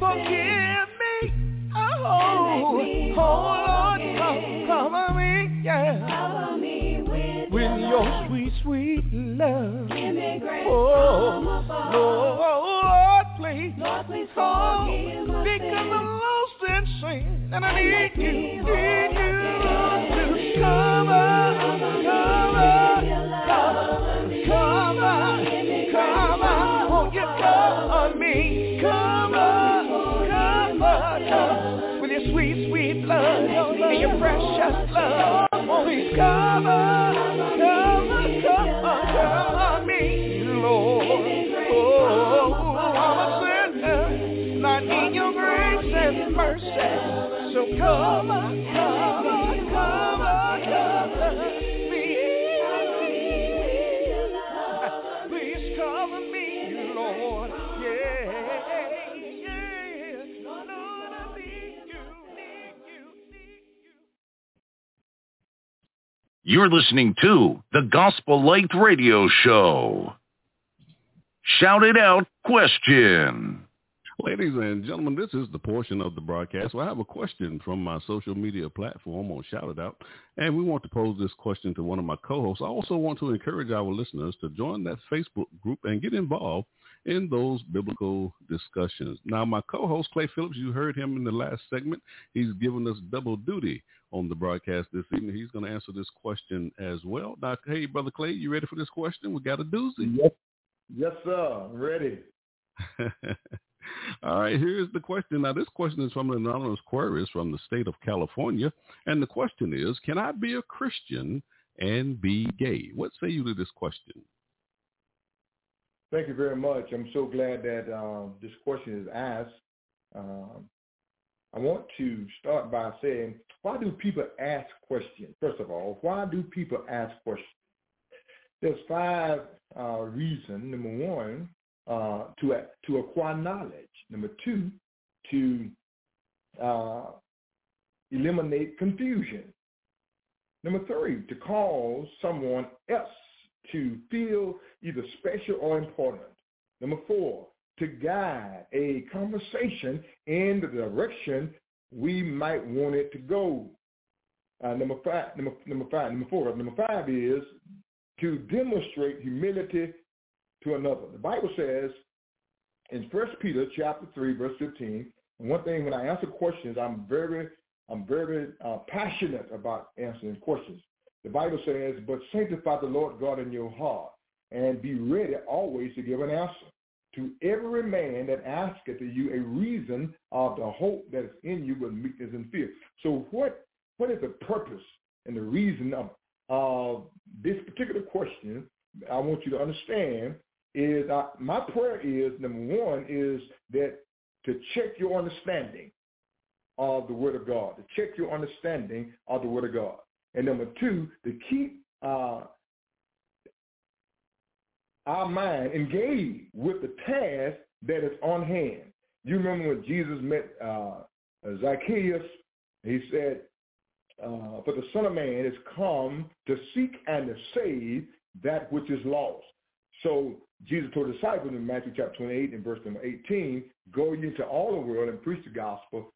forgive my and sins. forgive me. Oh, me oh Lord, come, cover me, yeah, Cover me with, with your love. sweet, sweet love. Give me grace Oh, from above. Lord, please, Lord, please oh, because I'm lost in sin, and I need you, need your precious love, please cover, cover, cover, cover me, Lord, oh, I'm a sinner, I need your grace and mercy, so cover, You're listening to the Gospel Light Radio Show. Shout it out question. Ladies and gentlemen, this is the portion of the broadcast where I have a question from my social media platform on Shout It Out. And we want to pose this question to one of my co-hosts. I also want to encourage our listeners to join that Facebook group and get involved in those biblical discussions. Now, my co-host Clay Phillips, you heard him in the last segment. He's given us double duty on the broadcast this evening. He's going to answer this question as well. Now, hey, brother Clay, you ready for this question? We got a doozy. Yes, yes, sir. I'm ready. All right, here's the question. Now, this question is from an anonymous query from the state of California, and the question is: Can I be a Christian and be gay? What say you to this question? Thank you very much. I'm so glad that um, this question is asked. Um, I want to start by saying, why do people ask questions? First of all, why do people ask questions? There's five uh, reasons. Number one, uh, to to acquire knowledge. Number two, to uh, eliminate confusion. Number three, to cause someone else to feel either special or important. Number four, to guide a conversation in the direction we might want it to go. Uh, number five, number, number five, number four, number five is to demonstrate humility to another. The Bible says in First Peter chapter three, verse fifteen. one thing when I answer questions, I'm very, I'm very uh, passionate about answering questions. The Bible says, "But sanctify the Lord God in your heart, and be ready always to give an answer to every man that asketh of you a reason of the hope that is in you with meekness and fear." So, what what is the purpose and the reason of of this particular question? I want you to understand is uh, my prayer is number one is that to check your understanding of the Word of God, to check your understanding of the Word of God, and number two, to keep uh, our mind engaged with the task that is on hand. You remember when Jesus met uh, Zacchaeus? He said, uh, "For the Son of Man is come to seek and to save that which is lost." So Jesus told the disciples in Matthew chapter 28 and verse number 18, go into all the world and preach the gospel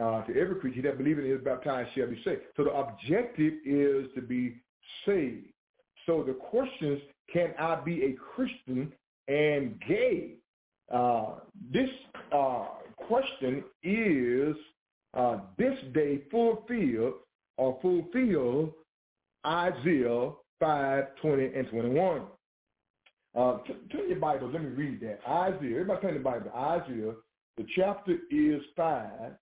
uh, to every creature that believeth and is baptized shall be saved. So the objective is to be saved. So the questions, can I be a Christian and gay? Uh, this uh, question is uh, this day fulfilled or fulfill Isaiah 5, 20, and 21. Uh, turn your Bible. Let me read that. Isaiah. Everybody turn the Bible. Isaiah. The chapter is 5.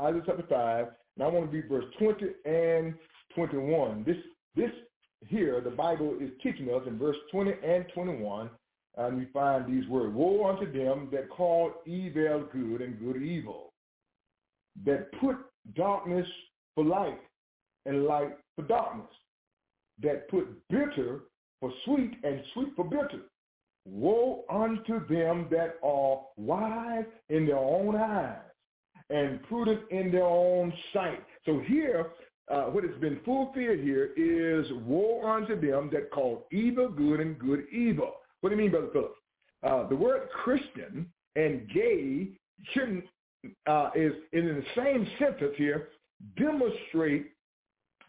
Isaiah chapter 5. And I want to read verse 20 and 21. This, this here, the Bible is teaching us in verse 20 and 21. And we find these words. Woe unto them that call evil good and good evil. That put darkness for light and light for darkness. That put bitter for sweet and sweet for bitter. Woe unto them that are wise in their own eyes and prudent in their own sight. So here, uh, what has been fulfilled here is woe unto them that call evil good and good evil. What do you mean, Brother Phillips? Uh, the word Christian and gay shouldn't uh, is, is in the same sentence here demonstrate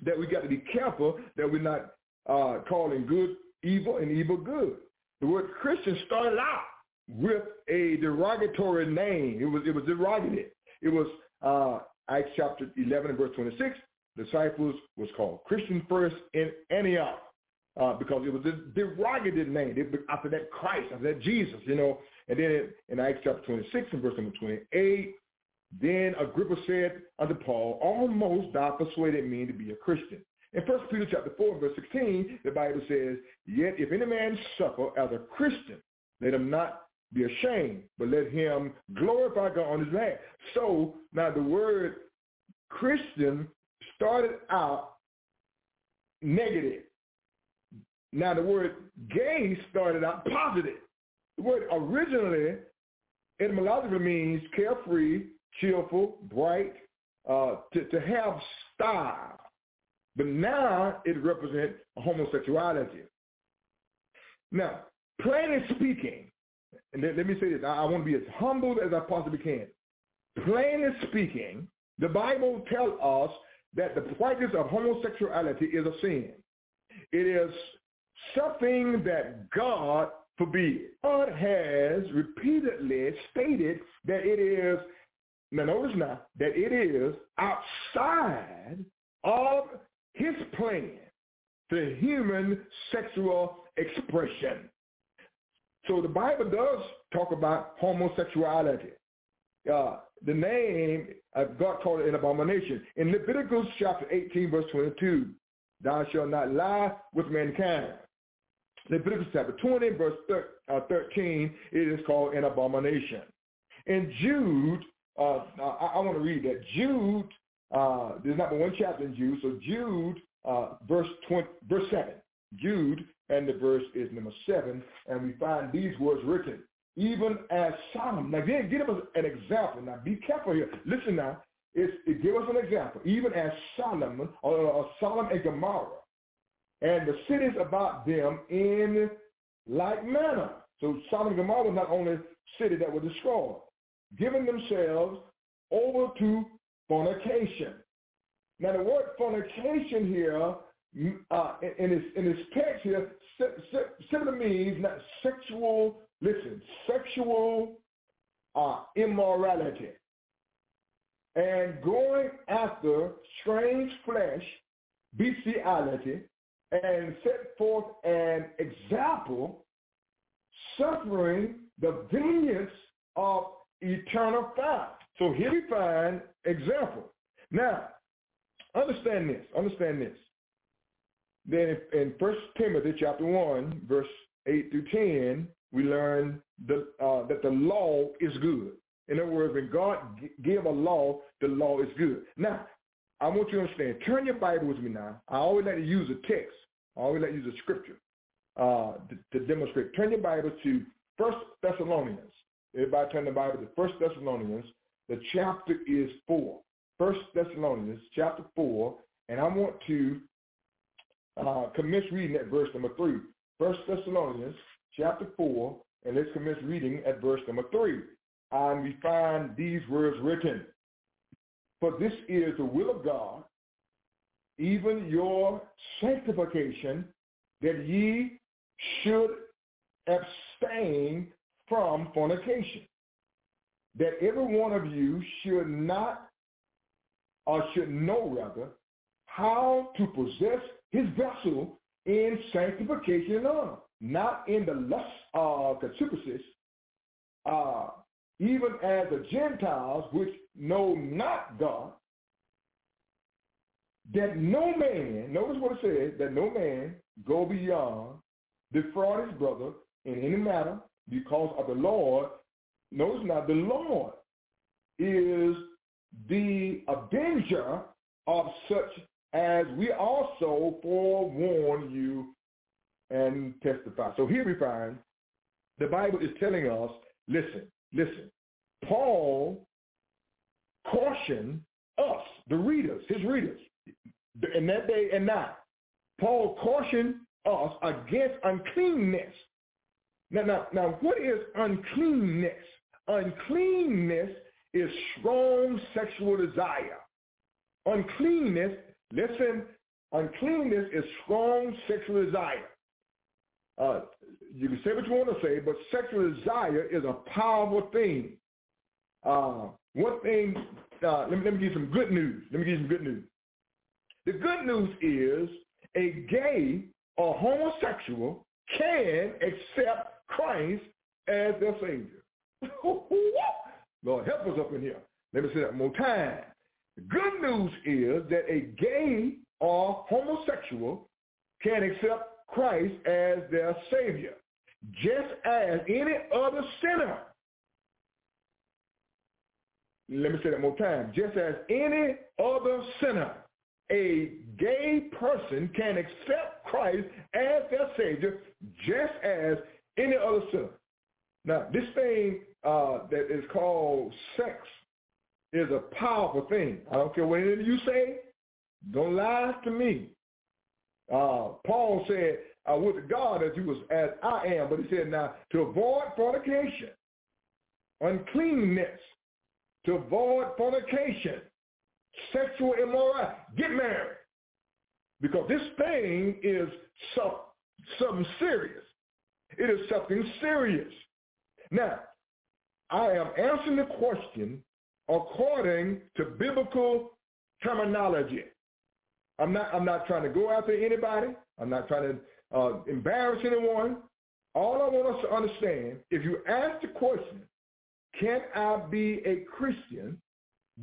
that we got to be careful that we're not uh, calling good evil and evil good. The word Christian started out with a derogatory name. It was it was derogative. It was uh, Acts chapter 11 and verse 26. Disciples was called Christian first in Antioch uh, because it was a derogative name. After that, Christ, after that, Jesus, you know. And then in Acts chapter 26 and verse number 28, then Agrippa said unto Paul, almost thou persuaded me to be a Christian. In 1 Peter chapter 4, verse 16, the Bible says, Yet if any man suffer as a Christian, let him not be ashamed, but let him glorify God on his behalf. So now the word Christian started out negative. Now the word gay started out positive. The word originally etymologically means carefree, cheerful, bright, uh, to, to have style. But now it represents homosexuality. Now, plainly speaking, and let, let me say this, I, I want to be as humble as I possibly can. Plainly speaking, the Bible tells us that the practice of homosexuality is a sin. It is something that God forbids. God has repeatedly stated that it is, now notice now, that it is outside of his plan to human sexual expression. So the Bible does talk about homosexuality. Uh, the name, uh, God called it an abomination. In Leviticus chapter 18, verse 22, thou shalt not lie with mankind. Leviticus chapter 20, verse uh, 13, it is called an abomination. In Jude, uh, I, I want to read that. Jude, uh, there's not but one chapter in Jude, so Jude, uh, verse 20, verse 7. Jude, and the verse is number 7, and we find these words written, even as Sodom. Now, again, give us an example. Now, be careful here. Listen now. It's, it give us an example. Even as Solomon, or, or Sodom and Gomorrah, and the cities about them in like manner. So Sodom and Gomorrah was not only city that were destroyed, giving themselves over to fornication. Now the word fornication here, uh, in, its, in its text here, simply means not sexual, listen, sexual uh, immorality. And going after strange flesh, bestiality, and set forth an example, suffering the vengeance of eternal fire. So here we find example. Now, understand this. Understand this. Then in First Timothy chapter 1, verse 8 through 10, we learn the, uh, that the law is good. In other words, when God g- give a law, the law is good. Now, I want you to understand. Turn your Bible with me now. I always like to use a text. I always like to use a scripture uh, to, to, demonstrate. Turn your Bible to First Thessalonians. Everybody turn the Bible to First Thessalonians. The chapter is 4. First Thessalonians chapter 4. And I want to uh, commence reading at verse number 3. First Thessalonians chapter 4. And let's commence reading at verse number 3. And we find these words written. For this is the will of God, even your sanctification, that ye should abstain from fornication, that every one of you should not, or should know rather, how to possess his vessel in sanctification and honor, not in the lust of concupiscence, uh, even as the Gentiles which know not God, that no man, notice what it says, that no man go beyond, defraud his brother in any matter because of the Lord. Notice now, the Lord is the avenger of such as we also forewarn you and testify. So here we find the Bible is telling us, listen, listen, Paul cautioned us, the readers, his readers, in that day and now. Paul cautioned us against uncleanness. Now, now, now, what is uncleanness? Uncleanness is strong sexual desire. Uncleanness, listen, uncleanness is strong sexual desire. Uh, you can say what you want to say, but sexual desire is a powerful thing. Uh, one thing, uh, let, me, let me give you some good news. Let me give you some good news. The good news is a gay or homosexual can accept Christ as their Savior. Lord, help us up in here. Let me say that more time. The good news is that a gay or homosexual can accept Christ as their Savior, just as any other sinner. Let me say that more time. Just as any other sinner, a gay person can accept Christ as their Savior, just as any other sinner. Now, this thing uh, that is called sex is a powerful thing. I don't care what any of you say. Don't lie to me. Uh, Paul said, uh, with God as he was as I am, but he said now to avoid fornication, uncleanness, to avoid fornication, sexual immorality, get married. Because this thing is some, something serious. It is something serious. Now, I am answering the question according to biblical terminology. I'm not, I'm not trying to go after anybody. I'm not trying to uh, embarrass anyone. All I want us to understand, if you ask the question, can I be a Christian?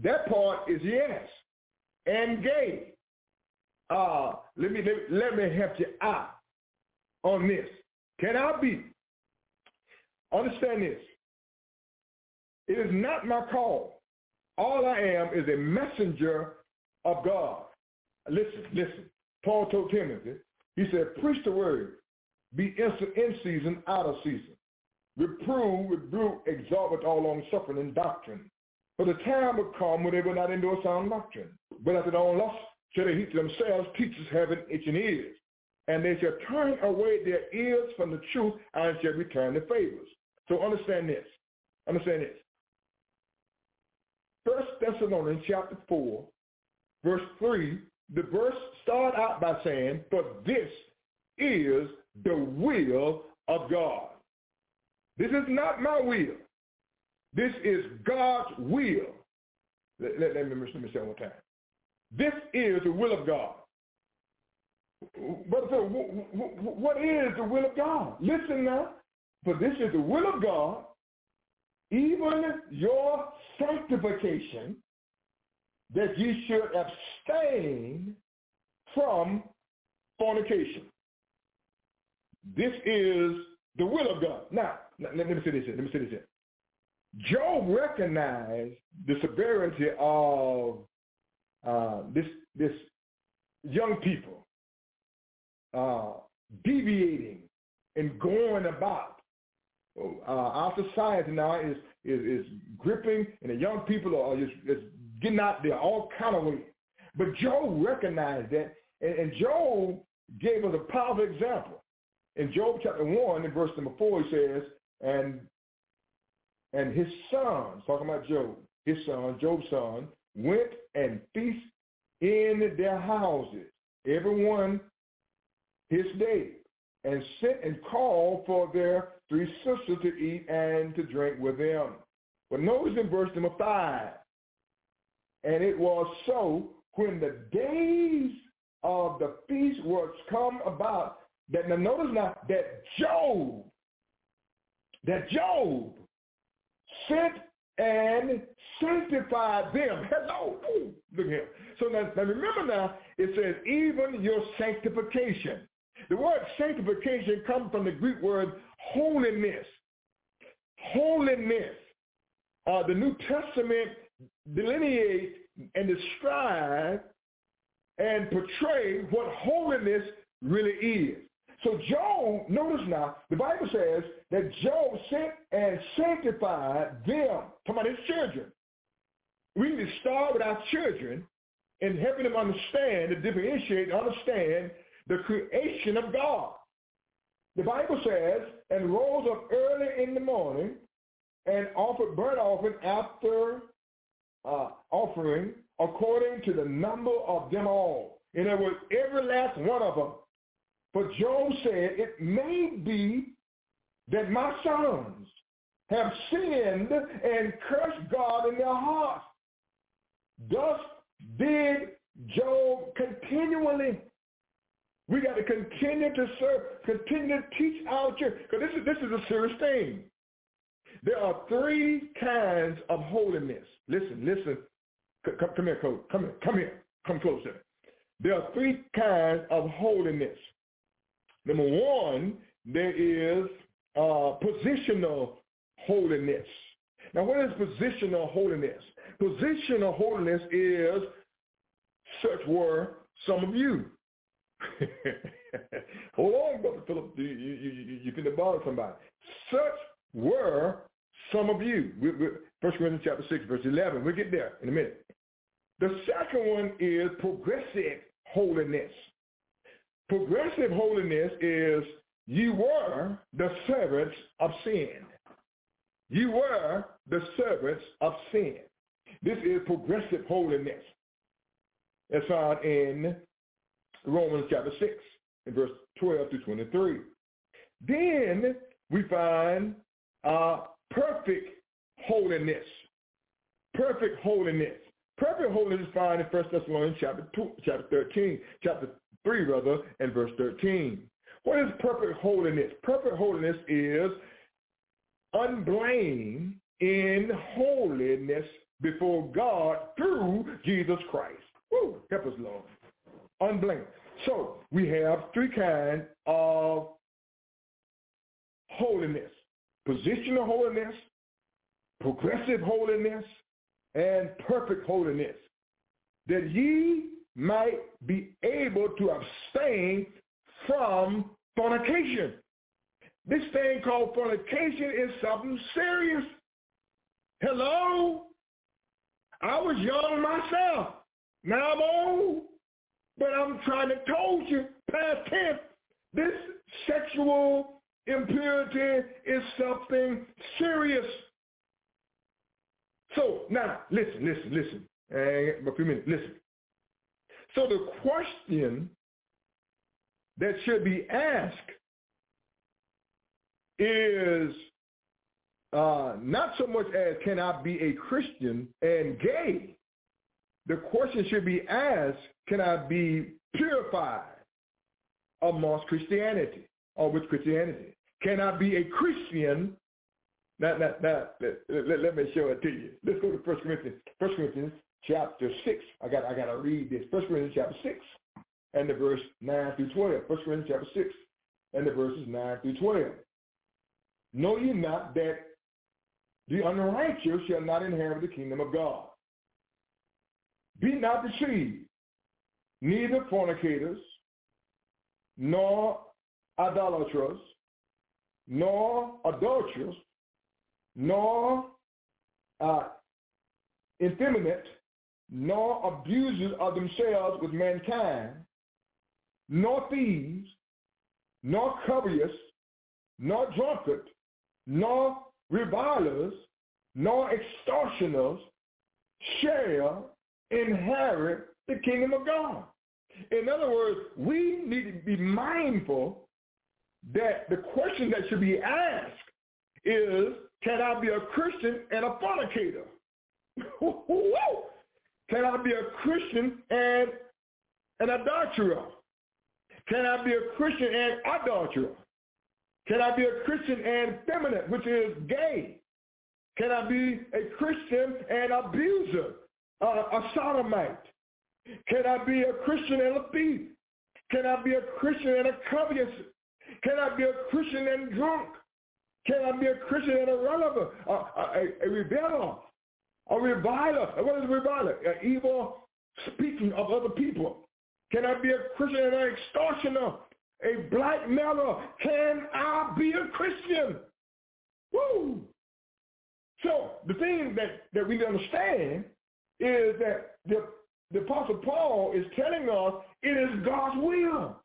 That part is yes. And gay. Uh, let me let, let me help you out on this. Can I be? Understand this. It is not my call. All I am is a messenger of God. Listen, listen. Paul told Timothy, he said, preach the word. Be instant in season, out of season. Reprove, rebuke, exhort with all long suffering and doctrine. For the time will come when they will not endure sound doctrine, but after their own lust shall they heap to themselves teachers having itching ears. And they shall turn away their ears from the truth and shall return to favors. So understand this. Understand this. First Thessalonians chapter 4, verse 3, the verse start out by saying, For this is the will of God. This is not my will. This is God's will. Let, let, let, me, let me say it one time. This is the will of God. But so, what is the will of God? Listen now. For this is the will of God, even your sanctification, that ye should abstain from fornication. This is the will of God. Now, let, me say this here. Let me say this here. Job recognized the severity of uh, this this young people uh, deviating and going about. Uh, our society now is, is is gripping, and the young people are just, just getting out there all kind of ways. But Job recognized that, and, and Job gave us a powerful example. In Job chapter 1, in verse number 4, he says, and and his sons, talking about Job, his son, Job's son, went and feast in their houses, everyone his day, and sent and called for their three sisters to eat and to drink with them. But notice in verse number 5, and it was so when the days of the feast was come about that now notice now that Job, that Job sent and sanctified them. Hello. Ooh, look here. So now, now remember now, it says even your sanctification. The word sanctification comes from the Greek word holiness. Holiness. Uh, the New Testament delineate and describe and portray what holiness really is. So Job, notice now, the Bible says that Job sent and sanctified them, talking about his children. We need to start with our children and helping them understand, to differentiate, understand the creation of God. The Bible says, and rose up early in the morning and offered burnt offering after uh, offering according to the number of them all. And other was every last one of them. But Job said, it may be that my sons have sinned and cursed God in their hearts. Thus did Job continually. We got to continue to serve, continue to teach our church, because this is, this is a serious thing. There are three kinds of holiness. Listen, listen. Come, come here, Cole. Come here. Come here. Come closer. There are three kinds of holiness. Number one, there is uh, positional holiness. Now, what is positional holiness? Positional holiness is such were some of you. Hold on, Brother Philip. You, you, you, you you can bother somebody. Such were some of you. We, we, 1 Corinthians chapter 6, verse 11. We'll get there in a minute. The second one is progressive holiness. Progressive holiness is you were the servants of sin. You were the servants of sin. This is progressive holiness. It's found in Romans chapter 6, in verse 12 to 23. Then we find uh, perfect holiness. Perfect holiness. Perfect holiness is found in 1 Thessalonians chapter, two, chapter 13, chapter 3, rather, and verse 13. What is perfect holiness? Perfect holiness is unblamed in holiness before God through Jesus Christ. Woo, help us, Lord. Unblamed. So we have three kinds of holiness. Positional holiness, progressive holiness, and perfect holiness. That ye might be able to abstain from fornication. This thing called fornication is something serious. Hello? I was young myself. Now I'm old. But I'm trying to told you, past tense, this sexual impurity is something serious. So now, listen, listen, listen. Uh, a few minutes, listen. So the question that should be asked is uh, not so much as can I be a Christian and gay. The question should be asked, can I be purified amongst Christianity or with Christianity? Can I be a Christian? Now, now, now let, let, let, me show it to you. Let's go to 1 Corinthians, 1 Corinthians chapter 6. I got I got to read this. 1 Corinthians chapter 6 and the verse 9 through 12. 1 Corinthians chapter 6 and the verses 9 through 12. Know ye not that the unrighteous shall not inherit the kingdom of God? Be not deceived, neither fornicators, nor idolaters, nor adulterers, nor uh, effeminate, nor abusers of themselves with mankind, nor thieves, nor covetous, nor drunkard, nor revilers, nor extortioners shall inherit the kingdom of God. In other words, we need to be mindful that the question that should be asked is, can I be a Christian and a fornicator? can I be a Christian and an adulterer? Can I be a Christian and adulterer? Can I be a Christian and feminine, which is gay? Can I be a Christian and abuser, uh, a sodomite? Can I be a Christian and a thief? Can I be a Christian and a covetous? Can I be a Christian and drunk? Can I be a Christian and a reveler, a, a, a rebeller, a reviler? What is a reviler? An evil speaking of other people. Can I be a Christian and an extortioner? A blackmailer? Can I be a Christian? Woo! So the thing that, that we understand is that the, the Apostle Paul is telling us it is God's will.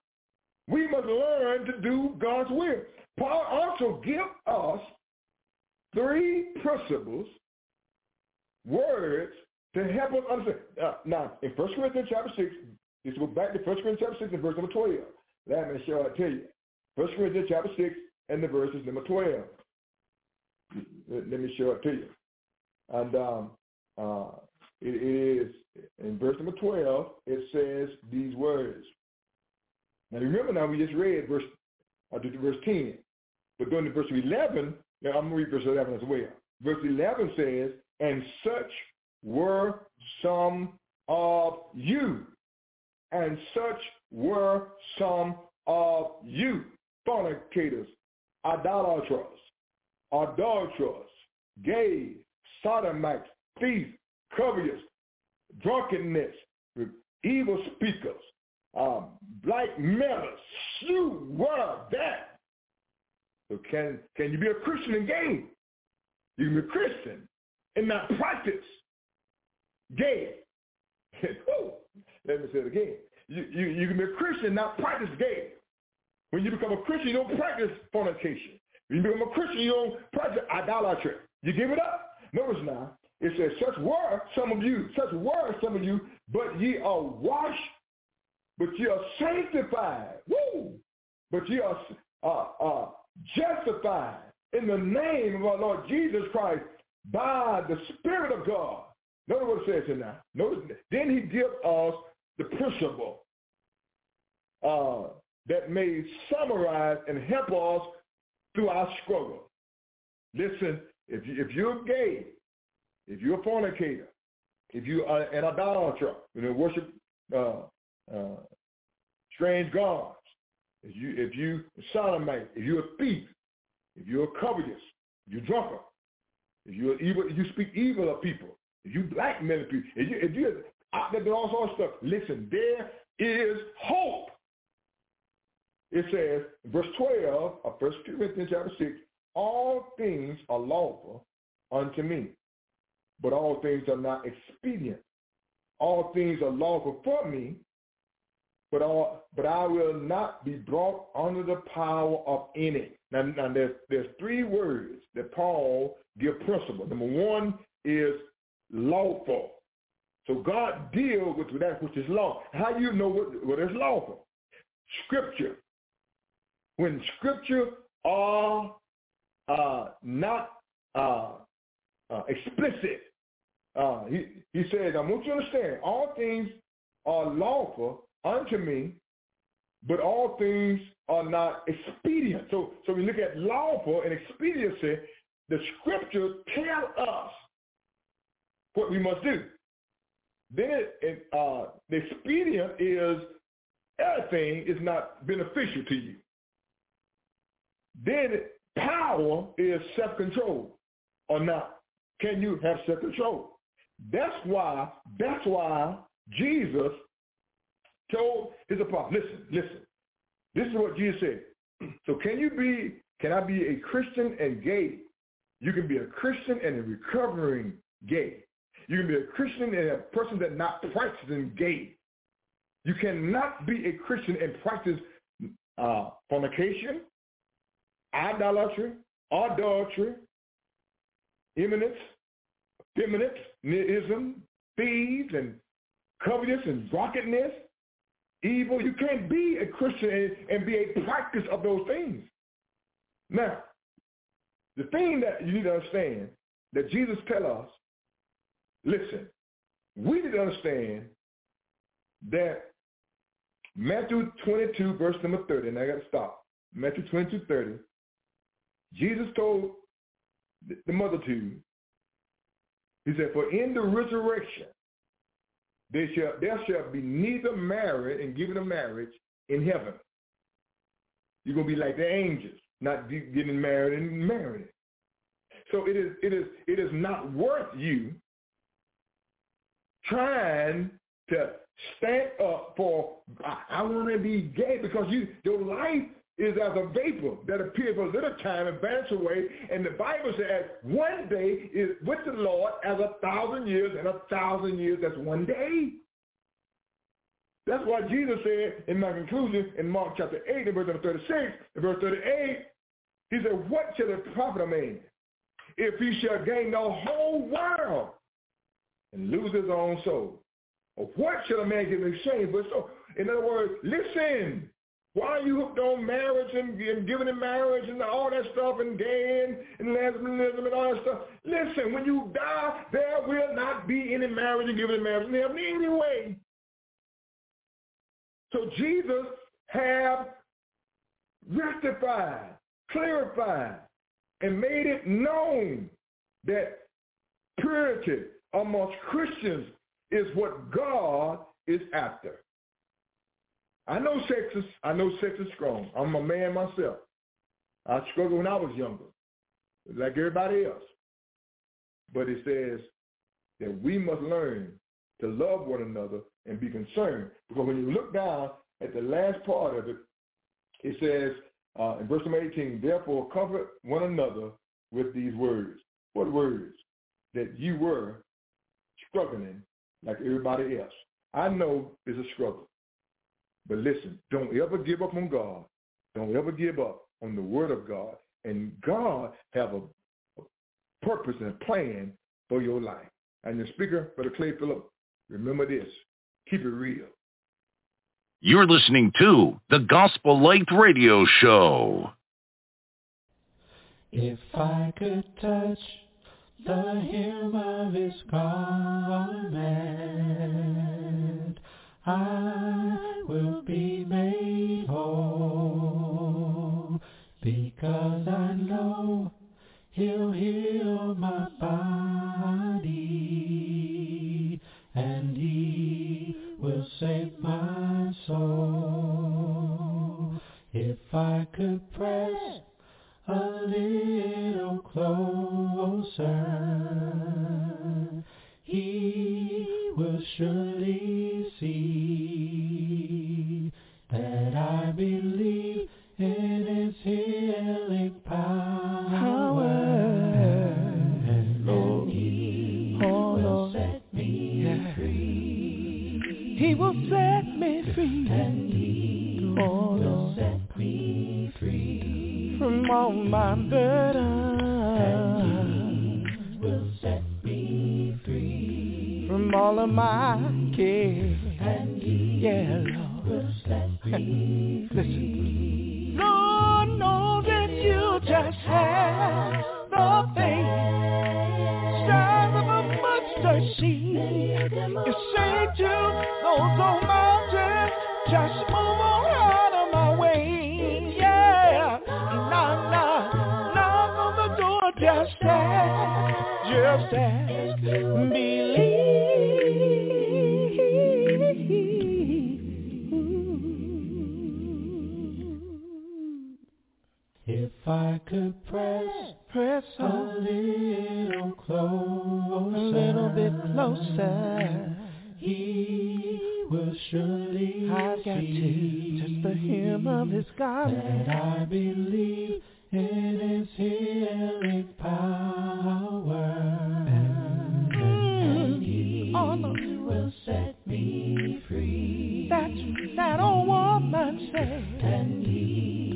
We must learn to do God's will. Paul also gives us three principles, words, to help us understand. Uh, now, in 1 Corinthians chapter 6, let's go back to 1 Corinthians chapter 6 and verse number 12. Let me show it to you. 1 Corinthians chapter 6 and the verses number 12. Let me show it to you. And um, uh, it is in verse number 12, it says these words. Now remember now we just read verse verse 10. But going to verse 11, now I'm going to read verse 11 as well. Verse 11 says, and such were some of you. And such were some of you, fornicators, idolaters, adulterers, gays, sodomites, thieves, covetous, drunkenness, evil speakers, um, black mailers. You were that. So can can you be a Christian and gay? You can be a Christian and not practice gay. Let me say it again. You, you, you can be a Christian, not practice gay. When you become a Christian, you don't practice fornication. When you become a Christian, you don't practice idolatry. You give it up. Notice now, it says, such were some of you, such were some of you, but ye are washed, but ye are sanctified. Woo! But ye are uh, uh, justified in the name of our Lord Jesus Christ by the Spirit of God. Notice what it says here now. Notice, then he gives us the principle uh, that may summarize and help us through our struggle. Listen, if, you, if you're gay, if you're a fornicator, if you are an idolater, you know, worship uh, uh, strange gods, if you if you sodomite, if you're a thief, if you're a covetous, if you're drunker, if you're evil, you speak evil of people, if you blackmail people, if you if you out there doing all sorts of stuff, listen, there is hope. It says, verse 12 of 1 Corinthians chapter 6, all things are lawful unto me, but all things are not expedient. All things are lawful for me, but all, but I will not be brought under the power of any. Now, now there's, there's three words that Paul give principle. Number one is lawful. So God deals with that which is law. How do you know what, what is lawful? Scripture. When scripture are uh, not uh, uh, explicit, uh, he, he says, I want you to understand, all things are lawful unto me, but all things are not expedient. So, so we look at lawful and expediency. The scripture tell us what we must do. Then it, uh, the expedient is everything is not beneficial to you. Then power is self-control or not. Can you have self-control? That's why, that's why Jesus told his apostles, listen, listen. This is what Jesus said. So can you be, can I be a Christian and gay? You can be a Christian and a recovering gay. You can be a Christian and a person that not practicing gay. You cannot be a Christian and practice uh, fornication, idolatry, adultery, eminence, feminism, thieves, and covetous and drunkenness, evil. You can't be a Christian and, be a practice of those things. Now, the thing that you need to understand that Jesus tell us, listen, we need to understand that Matthew 22, verse number 30, and I got to stop. Matthew 22, 30, Jesus told the multitude, he said, for in the resurrection, there shall, there shall be neither married and giving a marriage in heaven. You're going to be like the angels, not getting married and marrying. So it is, it is, it is not worth you trying to stand up for, I, I want to be gay because you, your life is as a vapor that appears for a little time and vanishes away. And the Bible says one day is with the Lord as a thousand years, and a thousand years as one day. That's why Jesus said in my conclusion in Mark chapter 8 and verse 36 and verse 38, he said, what shall a man if he shall gain the whole world and lose his own soul? Or what shall a man give in exchange for his soul? In other words, listen, why are you hooked on marriage and, and giving in marriage and all that stuff and gay and, and lesbianism and all that stuff? Listen, when you die, there will not be any marriage and giving in marriage in heaven anyway. So Jesus have rectified, clarified, and made it known that purity amongst Christians is what God is after. I know sex is I know sex is strong. I'm a man myself. I struggled when I was younger, like everybody else. But it says that we must learn to love one another and be concerned. Because when you look down at the last part of it, it says uh, in verse number 18, therefore comfort one another with these words. What words? That you were struggling like everybody else. I know it's a struggle. But listen, don't ever give up on God. Don't ever give up on the word of God. And God have a, a purpose and a plan for your life. And the speaker for the Clay Phillip, remember this. Keep it real. You're listening to the Gospel Light Radio Show. If I could touch the hem of his garment, I will be made whole, because I know he'll heal my body, and he will save my soul. If I could press a little closer, he will surely see that I believe in his healing power. And he oh, will set me free. He will set me free. And he Oh, will Lord. set me free. from all my burdens, from all of my cares. Yeah, Lord. will set me free. Lord, know that you just have the faith, size of a mustard seed. You say to those old mountains, just move on that garment. I could press press a little closer, a little bit closer, he will surely speak to the hymn of his God. And I believe in his healing power. Free. That's that old woman said. And he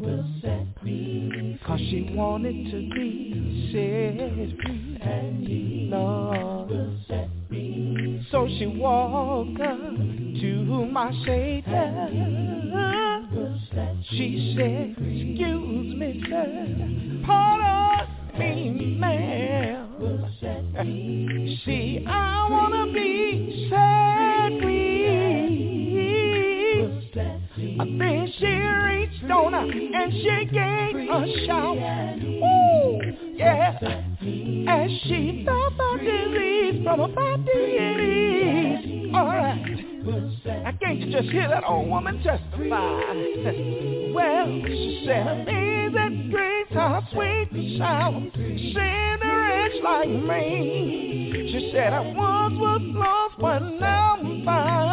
will set me free. Cause she wanted to be set free. And he Lord. will set me So she walked up to my Savior. She said, excuse me, sir. Pardon me, ma'am. will set me See, I wanna be set free. I think she reached on her and she gave a shout. Ooh, yeah. As she felt the disease from her body. Alright. I can't you just hear that old woman testify? Well, she said, amazing grace, how sweet sound, sinner like me. She said, I once was lost, but now I'm found.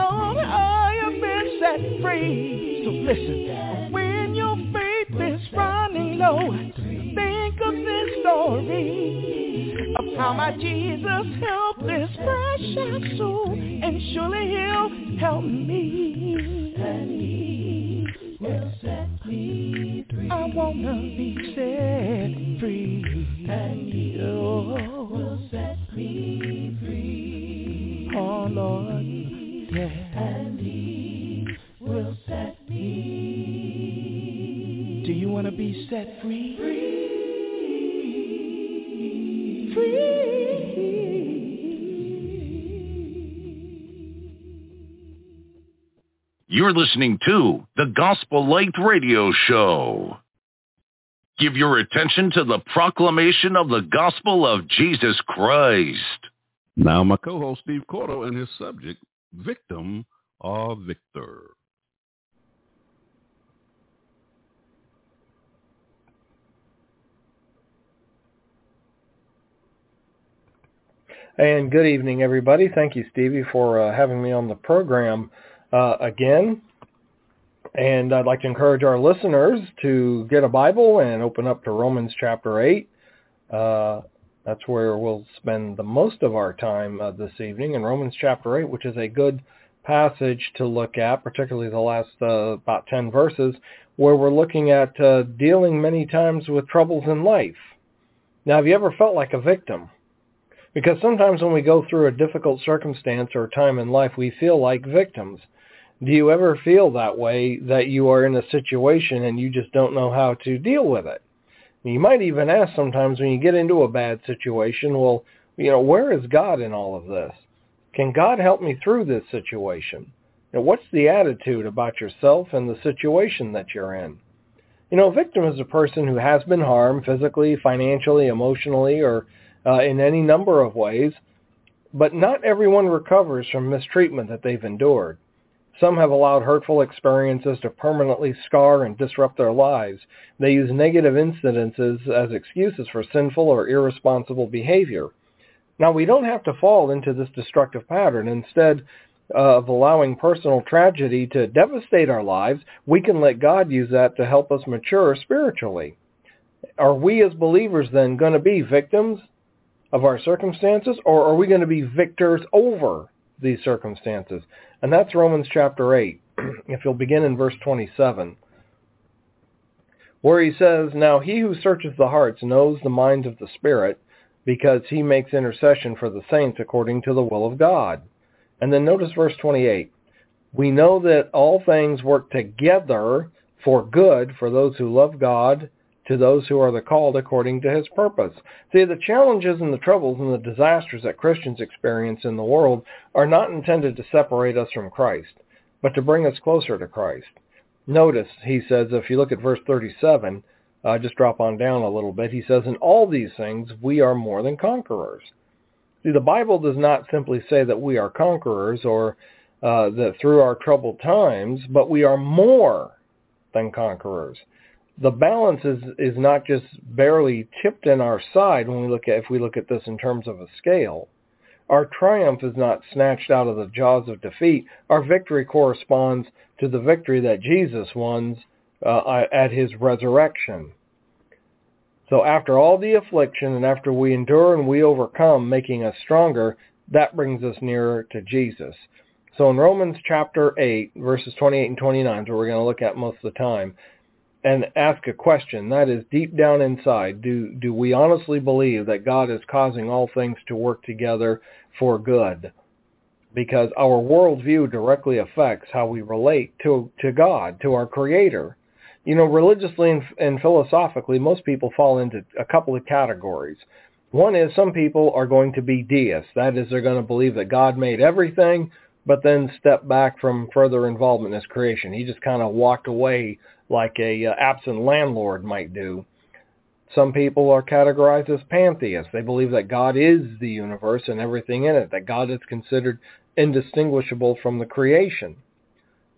Set free. So listen, when your faith is running low, think of this story of how my Jesus helped this precious soul, and surely he'll help me. I wanna be set free. And Oh, will free. Free. You're listening to the Gospel Light Radio Show. Give your attention to the proclamation of the gospel of Jesus Christ. Now my co-host Steve Cordle and his subject, victim or victor. And good evening, everybody. Thank you, Stevie, for uh, having me on the program uh, again. And I'd like to encourage our listeners to get a Bible and open up to Romans chapter 8. Uh, that's where we'll spend the most of our time uh, this evening in Romans chapter 8, which is a good passage to look at, particularly the last uh, about 10 verses, where we're looking at uh, dealing many times with troubles in life. Now, have you ever felt like a victim? Because sometimes when we go through a difficult circumstance or time in life, we feel like victims. Do you ever feel that way, that you are in a situation and you just don't know how to deal with it? You might even ask sometimes when you get into a bad situation, well, you know, where is God in all of this? Can God help me through this situation? Know, what's the attitude about yourself and the situation that you're in? You know, a victim is a person who has been harmed physically, financially, emotionally, or uh, in any number of ways, but not everyone recovers from mistreatment that they've endured. Some have allowed hurtful experiences to permanently scar and disrupt their lives. They use negative incidences as excuses for sinful or irresponsible behavior. Now, we don't have to fall into this destructive pattern. Instead of allowing personal tragedy to devastate our lives, we can let God use that to help us mature spiritually. Are we as believers then going to be victims of our circumstances, or are we going to be victors over these circumstances? And that's Romans chapter 8, if you'll begin in verse 27, where he says, Now he who searches the hearts knows the minds of the Spirit, because he makes intercession for the saints according to the will of God. And then notice verse 28. We know that all things work together for good for those who love God, to those who are the called according to his purpose. See, the challenges and the troubles and the disasters that Christians experience in the world are not intended to separate us from Christ, but to bring us closer to Christ. Notice, he says, if you look at verse 37, uh, just drop on down a little bit, he says, in all these things we are more than conquerors. See, the Bible does not simply say that we are conquerors or uh, that through our troubled times, but we are more than conquerors. The balance is, is not just barely tipped in our side when we look at if we look at this in terms of a scale. Our triumph is not snatched out of the jaws of defeat. Our victory corresponds to the victory that Jesus won uh, at his resurrection. So after all the affliction and after we endure and we overcome, making us stronger, that brings us nearer to Jesus. So in Romans chapter 8, verses 28 and 29 is what we're going to look at most of the time, and ask a question. That is, deep down inside, do, do we honestly believe that God is causing all things to work together for good? Because our worldview directly affects how we relate to, to God, to our Creator you know, religiously and, and philosophically, most people fall into a couple of categories. One is some people are going to be deists. That is, they're going to believe that God made everything, but then step back from further involvement in his creation. He just kind of walked away like a uh, absent landlord might do. Some people are categorized as pantheists. They believe that God is the universe and everything in it, that God is considered indistinguishable from the creation.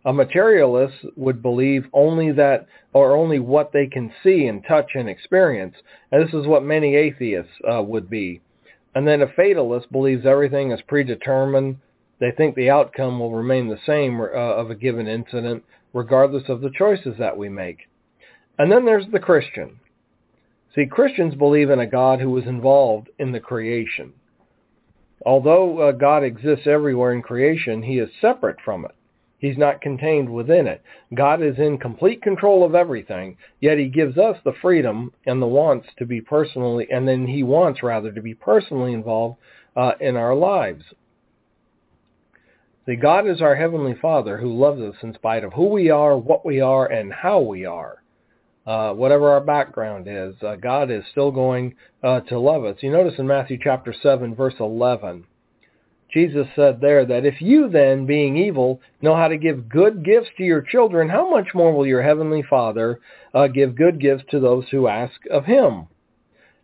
A materialist would believe only that or only what they can see and touch and experience. And this is what many atheists uh, would be. And then a fatalist believes everything is predetermined. They think the outcome will remain the same uh, of a given incident regardless of the choices that we make. And then there's the Christian. See, Christians believe in a God who was involved in the creation. Although uh, God exists everywhere in creation, he is separate from it. He's not contained within it. God is in complete control of everything, yet he gives us the freedom and the wants to be personally, and then he wants rather to be personally involved uh, in our lives. See, God is our Heavenly Father who loves us in spite of who we are, what we are, and how we are. Uh, whatever our background is, uh, God is still going uh, to love us. You notice in Matthew chapter 7, verse 11, Jesus said there that if you then, being evil, know how to give good gifts to your children, how much more will your heavenly Father uh, give good gifts to those who ask of him?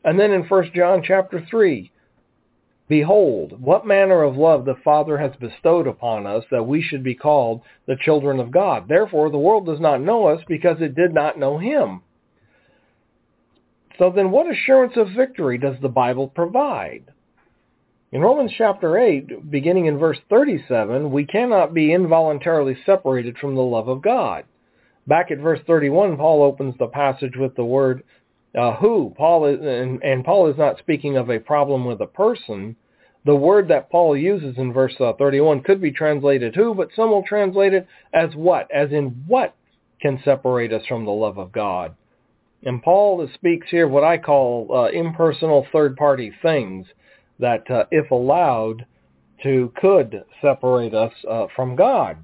And then in 1 John chapter 3, Behold, what manner of love the Father has bestowed upon us that we should be called the children of God. Therefore, the world does not know us because it did not know him. So then what assurance of victory does the Bible provide? In Romans chapter 8, beginning in verse 37, we cannot be involuntarily separated from the love of God. Back at verse 31, Paul opens the passage with the word uh, who. Paul is, and, and, Paul is not speaking of a problem with a person. The word that Paul uses in verse uh, 31 could be translated who, but some will translate it as what, as in what can separate us from the love of God. And Paul speaks here what I call uh, impersonal third-party things that, uh, if allowed, to could separate us uh, from God.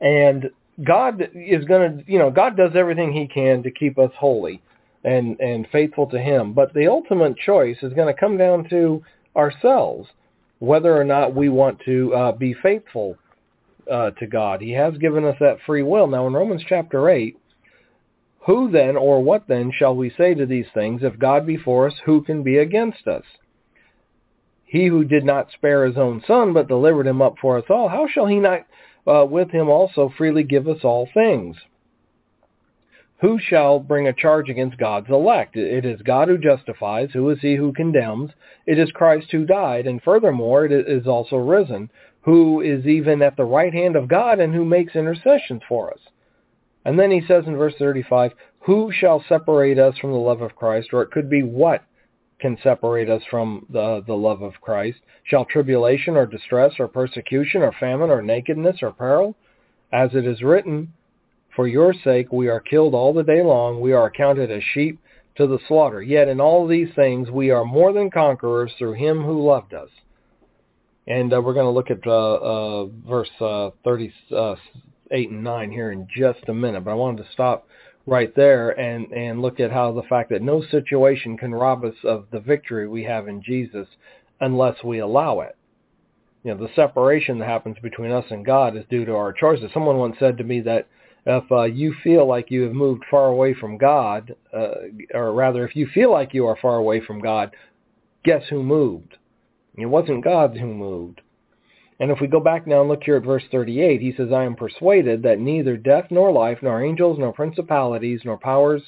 And God is going to, you know, God does everything he can to keep us holy. And, and faithful to him. But the ultimate choice is going to come down to ourselves, whether or not we want to uh, be faithful uh, to God. He has given us that free will. Now in Romans chapter 8, who then or what then shall we say to these things? If God be for us, who can be against us? He who did not spare his own son, but delivered him up for us all, how shall he not uh, with him also freely give us all things? Who shall bring a charge against God's elect? It is God who justifies. Who is he who condemns? It is Christ who died, and furthermore it is also risen, who is even at the right hand of God and who makes intercessions for us. And then he says in verse 35, Who shall separate us from the love of Christ? Or it could be what can separate us from the, the love of Christ? Shall tribulation or distress or persecution or famine or nakedness or peril? As it is written, For your sake we are killed all the day long. We are accounted as sheep to the slaughter. Yet in all these things we are more than conquerors through him who loved us. And uh, we're going to look at uh, uh, verse uh, 38 and 9 here in just a minute. But I wanted to stop right there and, and look at how the fact that no situation can rob us of the victory we have in Jesus unless we allow it. You know, the separation that happens between us and God is due to our choices. Someone once said to me that if uh, you feel like you have moved far away from God, uh, or rather, if you feel like you are far away from God, guess who moved? It wasn't God who moved. And if we go back now and look here at verse 38, he says, I am persuaded that neither death nor life, nor angels, nor principalities, nor powers,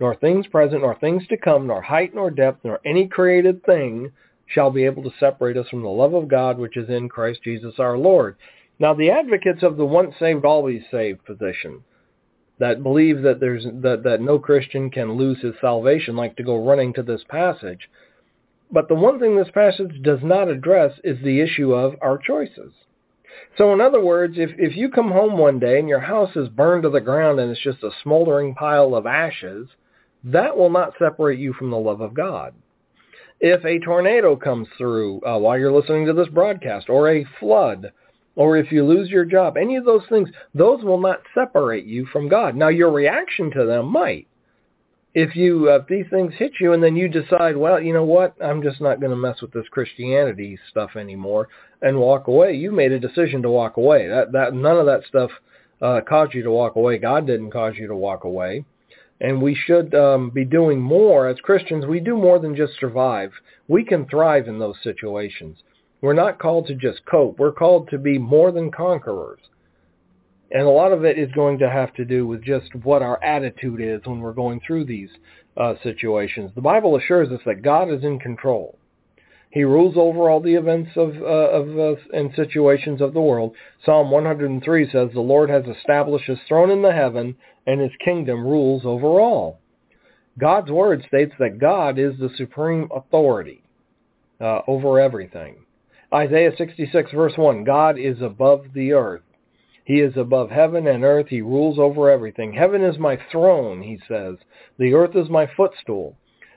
nor things present, nor things to come, nor height, nor depth, nor any created thing shall be able to separate us from the love of God which is in Christ Jesus our Lord. Now the advocates of the once saved, always saved position that believe that there's that, that no Christian can lose his salvation like to go running to this passage but the one thing this passage does not address is the issue of our choices. So in other words, if, if you come home one day and your house is burned to the ground and it's just a smoldering pile of ashes, that will not separate you from the love of God. If a tornado comes through uh, while you're listening to this broadcast, or a flood, or if you lose your job, any of those things, those will not separate you from God. Now your reaction to them might if you uh, if these things hit you and then you decide, well, you know what, I'm just not going to mess with this Christianity stuff anymore and walk away. You made a decision to walk away. That that none of that stuff uh, caused you to walk away. God didn't cause you to walk away. And we should um, be doing more as Christians. We do more than just survive. We can thrive in those situations. We're not called to just cope. We're called to be more than conquerors. And a lot of it is going to have to do with just what our attitude is when we're going through these uh, situations. The Bible assures us that God is in control. He rules over all the events of, uh, of uh, and situations of the world. Psalm 103 says, The Lord has established his throne in the heaven, and his kingdom rules over all. God's word states that God is the supreme authority uh, over everything. Isaiah 66 verse 1, God is above the earth. He is above heaven and earth. He rules over everything. Heaven is my throne, he says. The earth is my footstool.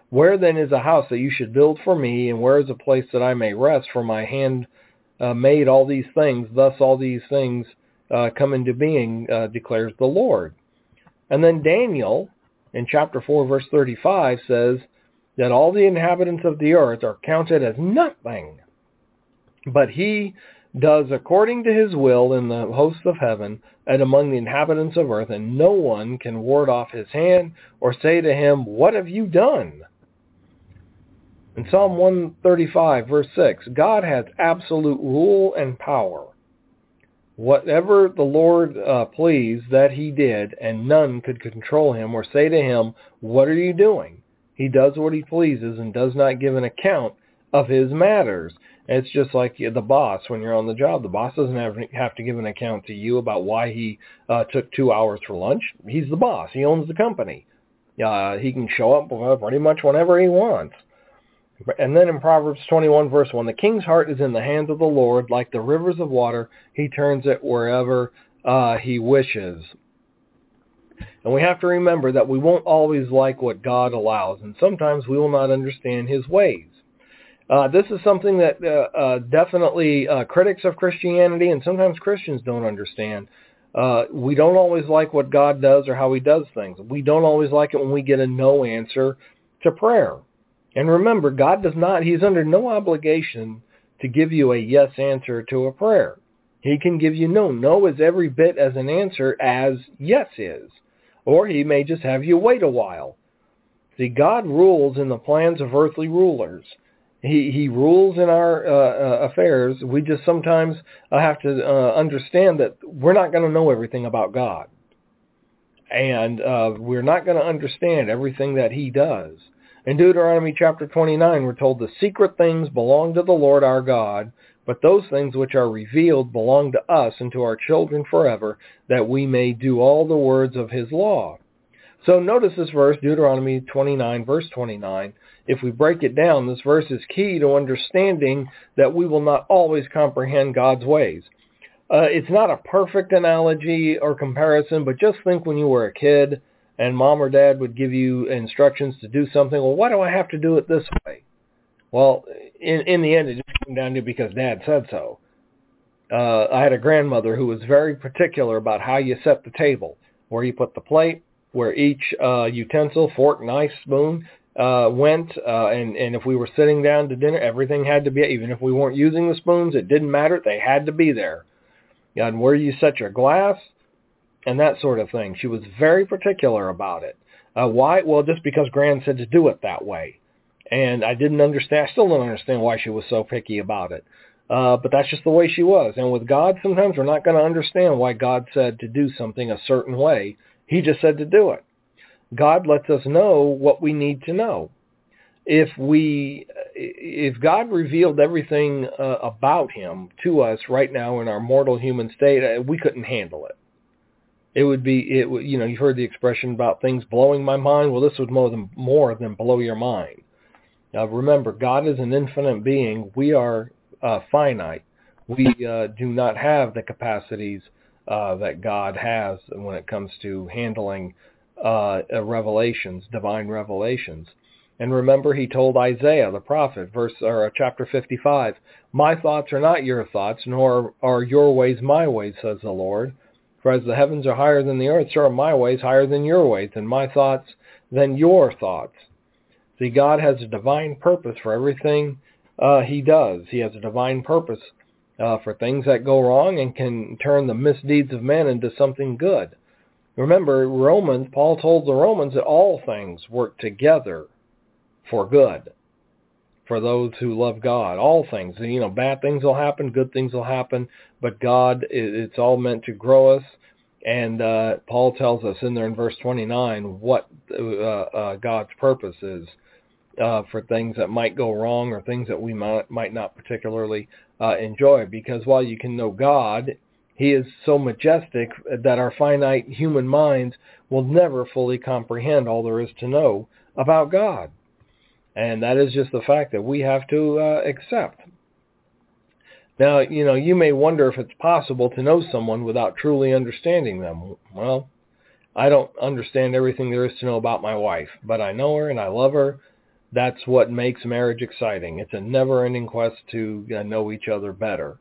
Where then is a house that you should build for me, and where is a place that I may rest? For my hand uh, made all these things. Thus all these things uh, come into being, uh, declares the Lord. And then Daniel, in chapter 4, verse 35, says that all the inhabitants of the earth are counted as nothing. But he does according to his will in the hosts of heaven and among the inhabitants of earth, and no one can ward off his hand or say to him, What have you done? In Psalm 135, verse 6, God has absolute rule and power. Whatever the Lord uh, pleased, that he did, and none could control him or say to him, What are you doing? He does what he pleases and does not give an account of his matters. It's just like the boss when you're on the job. The boss doesn't have, have to give an account to you about why he uh, took two hours for lunch. He's the boss. He owns the company. Uh, he can show up pretty much whenever he wants. And then in Proverbs 21 verse 1, the king's heart is in the hands of the Lord. Like the rivers of water, he turns it wherever uh, he wishes. And we have to remember that we won't always like what God allows, and sometimes we will not understand his ways. Uh, this is something that uh, uh, definitely uh, critics of Christianity and sometimes Christians don't understand. Uh, we don't always like what God does or how he does things. We don't always like it when we get a no answer to prayer. And remember, God does not, he's under no obligation to give you a yes answer to a prayer. He can give you no. No is every bit as an answer as yes is. Or he may just have you wait a while. See, God rules in the plans of earthly rulers. He he rules in our uh, uh, affairs. We just sometimes uh, have to uh, understand that we're not going to know everything about God, and uh, we're not going to understand everything that He does. In Deuteronomy chapter 29, we're told the secret things belong to the Lord our God, but those things which are revealed belong to us and to our children forever, that we may do all the words of His law. So notice this verse, Deuteronomy 29, verse 29 if we break it down, this verse is key to understanding that we will not always comprehend God's ways. Uh, it's not a perfect analogy or comparison, but just think when you were a kid and mom or dad would give you instructions to do something. Well, why do I have to do it this way? Well, in, in the end, it just came down to because dad said so. Uh, I had a grandmother who was very particular about how you set the table, where you put the plate, where each uh, utensil, fork, knife, spoon uh, went, uh, and and if we were sitting down to dinner, everything had to be. Even if we weren't using the spoons, it didn't matter; they had to be there. And where you set your glass, and that sort of thing. She was very particular about it. Uh, why? Well, just because Gran said to do it that way, and I didn't understand. I still don't understand why she was so picky about it. Uh, but that's just the way she was. And with God, sometimes we're not going to understand why God said to do something a certain way. He just said to do it. God lets us know what we need to know. If we, if God revealed everything uh, about Him to us right now in our mortal human state, uh, we couldn't handle it. It would be, it you know, you've heard the expression about things blowing my mind. Well, this would more than more than blow your mind. Now, remember, God is an infinite being. We are uh, finite. We uh, do not have the capacities uh, that God has when it comes to handling uh, uh, revelations, divine revelations. And remember, he told Isaiah the prophet, verse or uh, chapter 55, "My thoughts are not your thoughts, nor are your ways my ways," says the Lord. For as the heavens are higher than the earth, so are my ways higher than your ways, and my thoughts than your thoughts. See, God has a divine purpose for everything uh, he does. He has a divine purpose uh, for things that go wrong and can turn the misdeeds of men into something good. Remember, Romans, Paul told the Romans that all things work together for good for those who love God. All things, you know, bad things will happen, good things will happen, but God, it's all meant to grow us. And uh, Paul tells us in there in verse 29 what uh, uh, God's purpose is uh, for things that might go wrong or things that we might, might not particularly uh, enjoy. Because while you can know God he is so majestic that our finite human minds will never fully comprehend all there is to know about God. And that is just the fact that we have to uh, accept. Now, you know, you may wonder if it's possible to know someone without truly understanding them. Well, I don't understand everything there is to know about my wife, but I know her and I love her. That's what makes marriage exciting. It's a never-ending quest to uh, know each other better.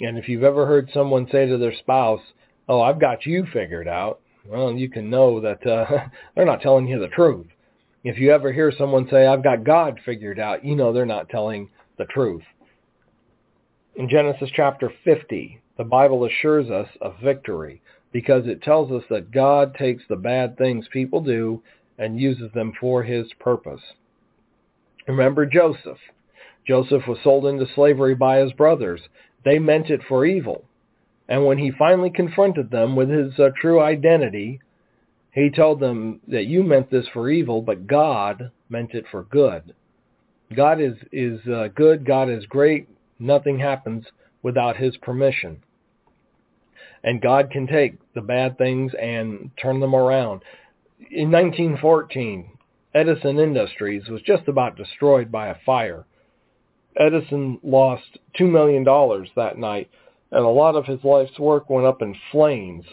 And if you've ever heard someone say to their spouse, oh, I've got you figured out, well, you can know that uh, they're not telling you the truth. If you ever hear someone say, I've got God figured out, you know they're not telling the truth. In Genesis chapter 50, the Bible assures us of victory because it tells us that God takes the bad things people do and uses them for his purpose. Remember Joseph. Joseph was sold into slavery by his brothers, they meant it for evil. And when he finally confronted them with his uh, true identity, he told them that you meant this for evil, but God meant it for good. God is, is uh, good. God is great. Nothing happens without his permission. And God can take the bad things and turn them around. In 1914, Edison Industries was just about destroyed by a fire. Edison lost $2 million that night, and a lot of his life's work went up in flames.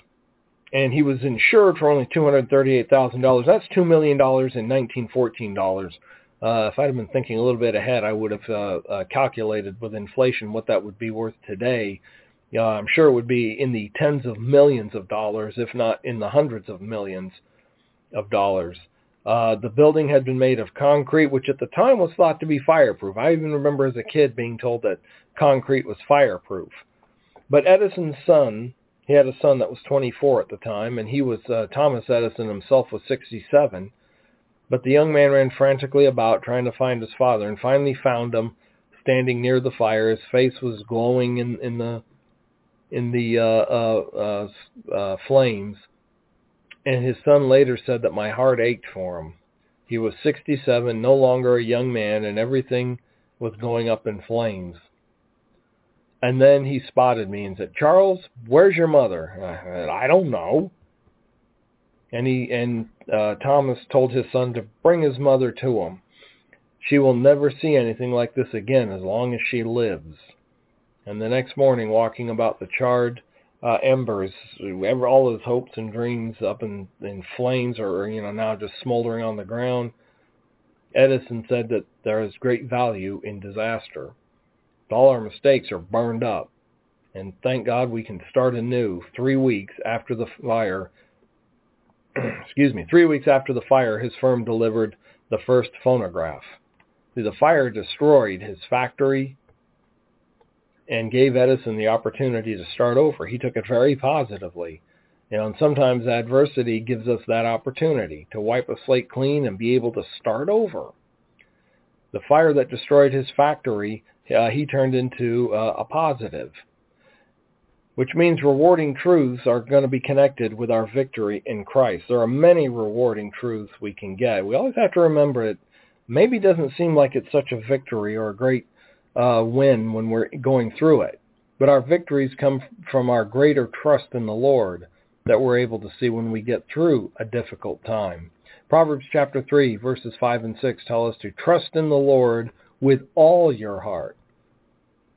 And he was insured for only $238,000. That's $2 million in 1914 dollars. Uh, if I'd have been thinking a little bit ahead, I would have uh, uh, calculated with inflation what that would be worth today. uh, I'm sure it would be in the tens of millions of dollars, if not in the hundreds of millions of dollars. Uh, the building had been made of concrete, which at the time was thought to be fireproof. I even remember as a kid being told that concrete was fireproof. But Edison's son, he had a son that was 24 at the time, and he was uh, Thomas Edison himself was 67. But the young man ran frantically about trying to find his father, and finally found him standing near the fire. His face was glowing in, in the in the uh, uh, uh, uh flames and his son later said that my heart ached for him. He was 67, no longer a young man, and everything was going up in flames. And then he spotted me and said, Charles, where's your mother? I said, I don't know. And he and uh, Thomas told his son to bring his mother to him. She will never see anything like this again as long as she lives. And the next morning, walking about the charred uh, embers, all his hopes and dreams up in, in flames or, you know, now just smoldering on the ground. Edison said that there is great value in disaster. All our mistakes are burned up. And thank God we can start anew three weeks after the fire. excuse me, three weeks after the fire, his firm delivered the first phonograph. The fire destroyed his factory, and gave Edison the opportunity to start over. He took it very positively. You know, and sometimes adversity gives us that opportunity to wipe a slate clean and be able to start over. The fire that destroyed his factory, uh, he turned into uh, a positive, which means rewarding truths are going to be connected with our victory in Christ. There are many rewarding truths we can get. We always have to remember it maybe doesn't seem like it's such a victory or a great uh, win when we're going through it. But our victories come from our greater trust in the Lord that we're able to see when we get through a difficult time. Proverbs chapter 3 verses 5 and 6 tell us to trust in the Lord with all your heart.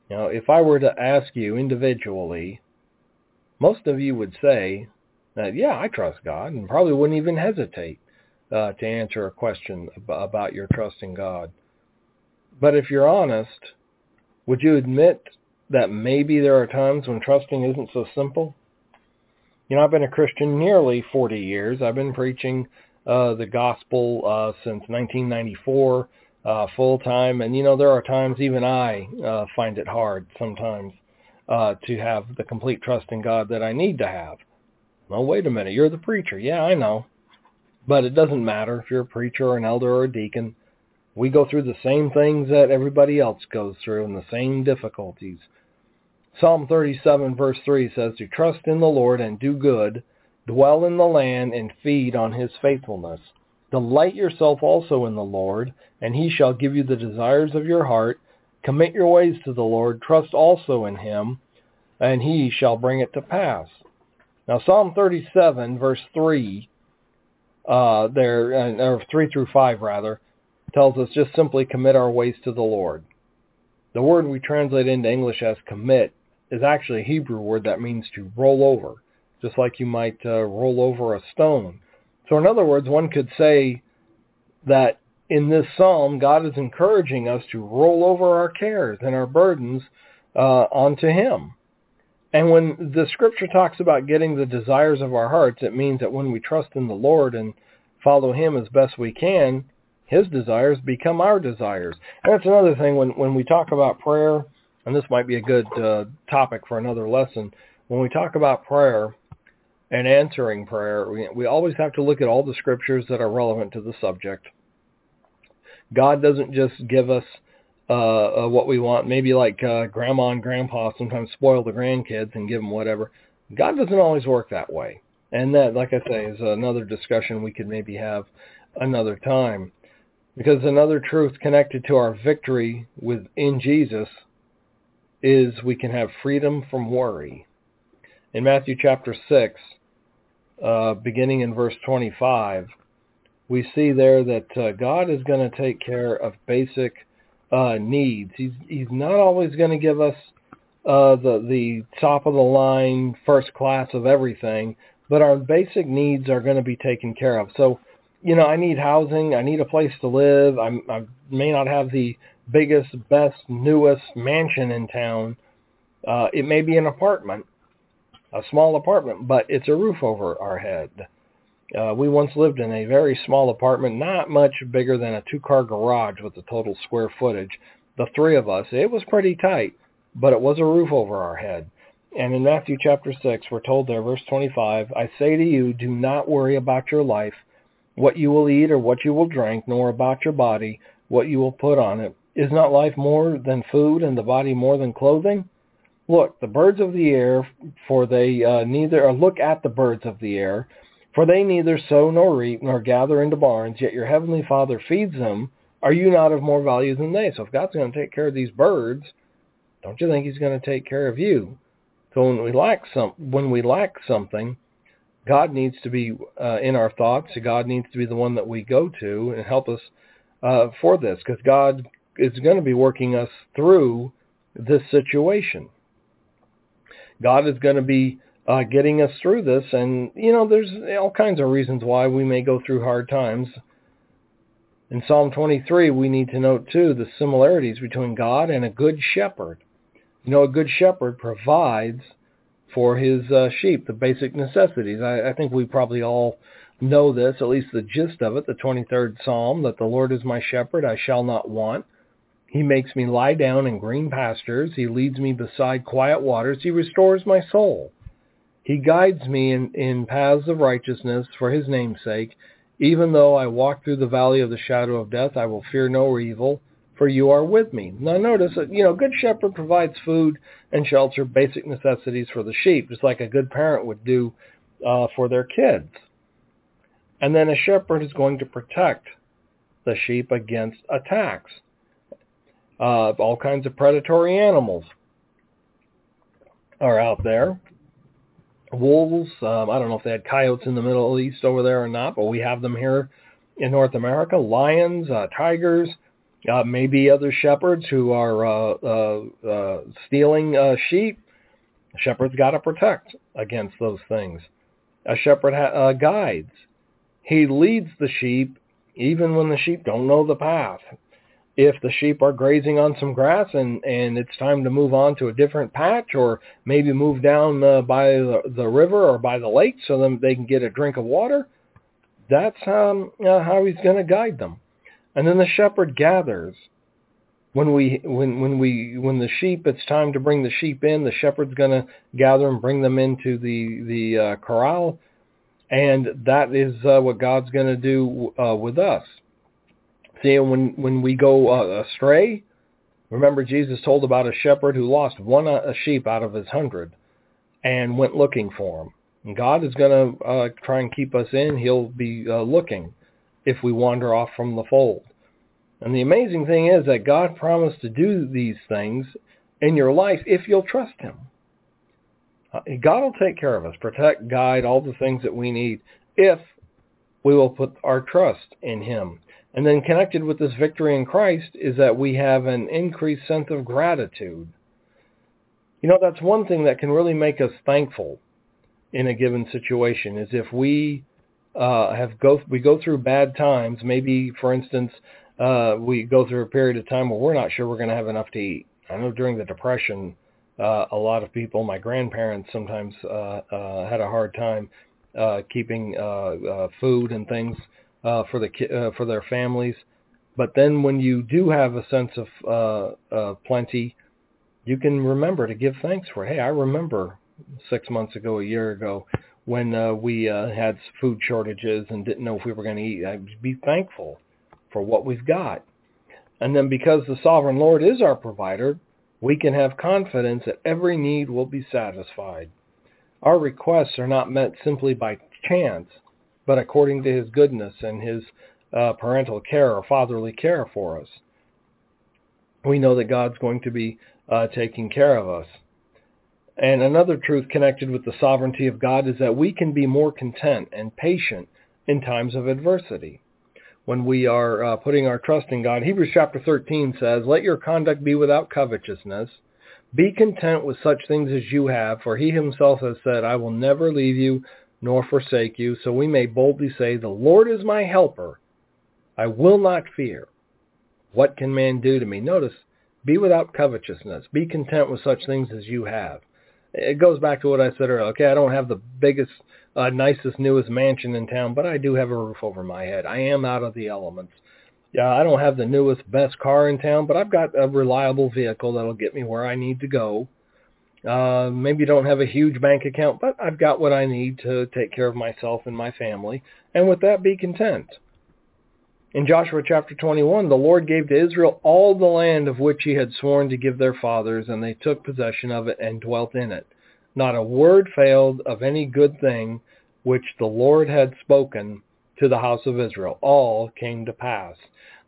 Now, if I were to ask you individually, most of you would say that, yeah, I trust God and probably wouldn't even hesitate uh, to answer a question about your trust in God. But if you're honest, would you admit that maybe there are times when trusting isn't so simple? You know, I've been a Christian nearly 40 years. I've been preaching uh, the gospel uh, since 1994 uh, full time, and you know there are times even I uh, find it hard sometimes uh, to have the complete trust in God that I need to have. Well, wait a minute, you're the preacher. Yeah, I know, but it doesn't matter if you're a preacher or an elder or a deacon. We go through the same things that everybody else goes through and the same difficulties. Psalm 37 verse 3 says to trust in the Lord and do good, dwell in the land and feed on his faithfulness. Delight yourself also in the Lord, and he shall give you the desires of your heart. Commit your ways to the Lord, trust also in him, and he shall bring it to pass. Now Psalm 37 verse 3, uh, there, uh, or 3 through 5 rather, tells us just simply commit our ways to the Lord. The word we translate into English as commit is actually a Hebrew word that means to roll over, just like you might uh, roll over a stone. So in other words, one could say that in this psalm, God is encouraging us to roll over our cares and our burdens uh, onto him. And when the scripture talks about getting the desires of our hearts, it means that when we trust in the Lord and follow him as best we can, his desires become our desires. And that's another thing when, when we talk about prayer, and this might be a good uh, topic for another lesson. When we talk about prayer and answering prayer, we, we always have to look at all the scriptures that are relevant to the subject. God doesn't just give us uh, uh, what we want, maybe like uh, grandma and grandpa sometimes spoil the grandkids and give them whatever. God doesn't always work that way. And that, like I say, is another discussion we could maybe have another time. Because another truth connected to our victory within Jesus is we can have freedom from worry. In Matthew chapter 6, uh, beginning in verse 25, we see there that uh, God is going to take care of basic uh, needs. He's, he's not always going to give us uh, the, the top of the line, first class of everything, but our basic needs are going to be taken care of. So you know, I need housing. I need a place to live. I'm, I may not have the biggest, best, newest mansion in town, Uh, it may be an apartment, a small apartment, but it's a roof over our head. Uh, we once lived in a very small apartment, not much bigger than a two-car garage with the total square footage. The three of us, it was pretty tight, but it was a roof over our head. And in Matthew chapter 6, we're told there, verse 25, I say to you, do not worry about your life, what you will eat or what you will drink, nor about your body, what you will put on it. Is not life more than food and the body more than clothing? Look, the birds of the air, for they uh, neither, or look at the birds of the air, for they neither sow nor reap nor gather into barns, yet your heavenly Father feeds them. Are you not of more value than they? So if God's going to take care of these birds, don't you think he's going to take care of you? So when we lack some, when we lack something, God needs to be uh, in our thoughts. God needs to be the one that we go to and help us uh, for this, because God is going to be working us through this situation. God is going to be uh, getting us through this, and you know, there's all kinds of reasons why we may go through hard times. In Psalm 23, we need to note too the similarities between God and a good shepherd. You know, a good shepherd provides for his uh, sheep the basic necessities. I, I think we probably all know this, at least the gist of it, the 23rd Psalm, that the Lord is my shepherd, I shall not want. He makes me lie down in green pastures. He leads me beside quiet waters. He restores my soul. He guides me in, in paths of righteousness for his name's sake. Even though I walk through the valley of the shadow of death, I will fear no evil, for you are with me. Now notice that, you know, good shepherd provides food and shelter, basic necessities for the sheep, just like a good parent would do uh, for their kids. And then a shepherd is going to protect the sheep against attacks. Uh, all kinds of predatory animals are out there. Wolves, um, I don't know if they had coyotes in the Middle East over there or not, but we have them here in North America. Lions, uh, tigers, uh, maybe other shepherds who are uh, uh, uh, stealing uh, sheep. A shepherd's got to protect against those things. A shepherd ha- uh, guides. He leads the sheep even when the sheep don't know the path. If the sheep are grazing on some grass and, and it's time to move on to a different patch or maybe move down by the, the river or by the lake so then they can get a drink of water, that's um, how he's going to guide them. And then the shepherd gathers. When we when when we when the sheep it's time to bring the sheep in, the shepherd's going to gather and bring them into the the uh, corral, and that is uh, what God's going to do uh, with us. See, when when we go uh, astray, remember Jesus told about a shepherd who lost one uh, a sheep out of his hundred, and went looking for him. God is going to uh, try and keep us in. He'll be uh, looking if we wander off from the fold. And the amazing thing is that God promised to do these things in your life if you'll trust him. Uh, God will take care of us, protect, guide, all the things that we need if we will put our trust in him. And then connected with this victory in Christ is that we have an increased sense of gratitude. You know, that's one thing that can really make us thankful in a given situation is if we uh, have go we go through bad times. Maybe, for instance, uh, we go through a period of time where we're not sure we're going to have enough to eat. I know during the Depression, uh, a lot of people, my grandparents sometimes uh, uh, had a hard time uh, keeping uh, uh, food and things uh, for the uh, for their families. But then when you do have a sense of uh, uh, plenty, you can remember to give thanks for. Hey, I remember six months ago, a year ago, when uh, we uh, had food shortages and didn't know if we were going to eat. I'd be thankful for what we've got. And then because the sovereign Lord is our provider, we can have confidence that every need will be satisfied. Our requests are not met simply by chance, but according to his goodness and his uh, parental care or fatherly care for us. We know that God's going to be uh, taking care of us. And another truth connected with the sovereignty of God is that we can be more content and patient in times of adversity. When we are uh, putting our trust in God, Hebrews chapter 13 says, Let your conduct be without covetousness. Be content with such things as you have, for he himself has said, I will never leave you nor forsake you. So we may boldly say, The Lord is my helper. I will not fear. What can man do to me? Notice, Be without covetousness. Be content with such things as you have. It goes back to what I said earlier. Okay, I don't have the biggest, uh, nicest, newest mansion in town, but I do have a roof over my head. I am out of the elements. Yeah, I don't have the newest, best car in town, but I've got a reliable vehicle that'll get me where I need to go. Uh, maybe don't have a huge bank account, but I've got what I need to take care of myself and my family. And with that, be content. In Joshua chapter 21, the Lord gave to Israel all the land of which he had sworn to give their fathers, and they took possession of it and dwelt in it. Not a word failed of any good thing which the Lord had spoken to the house of Israel. All came to pass.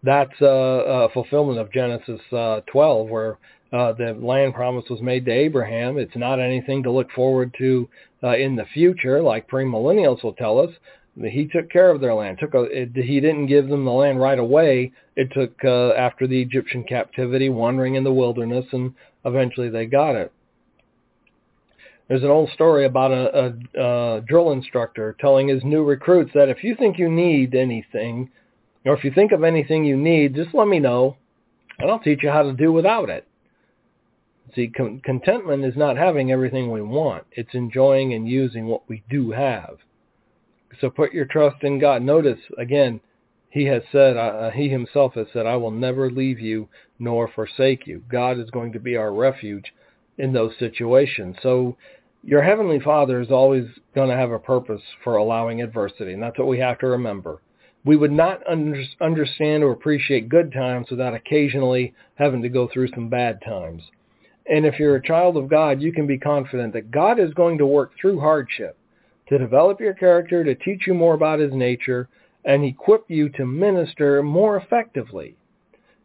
That's a, a fulfillment of Genesis uh, 12, where uh, the land promise was made to Abraham. It's not anything to look forward to uh, in the future, like premillennials will tell us. He took care of their land. Took a, it, he didn't give them the land right away. It took uh, after the Egyptian captivity, wandering in the wilderness, and eventually they got it. There's an old story about a, a, a drill instructor telling his new recruits that if you think you need anything, or if you think of anything you need, just let me know, and I'll teach you how to do without it. See, con- contentment is not having everything we want. It's enjoying and using what we do have. So put your trust in God. Notice, again, he has said, uh, uh, he himself has said, I will never leave you nor forsake you. God is going to be our refuge in those situations. So your Heavenly Father is always going to have a purpose for allowing adversity, and that's what we have to remember. We would not under- understand or appreciate good times without occasionally having to go through some bad times. And if you're a child of God, you can be confident that God is going to work through hardship to develop your character, to teach you more about his nature, and equip you to minister more effectively.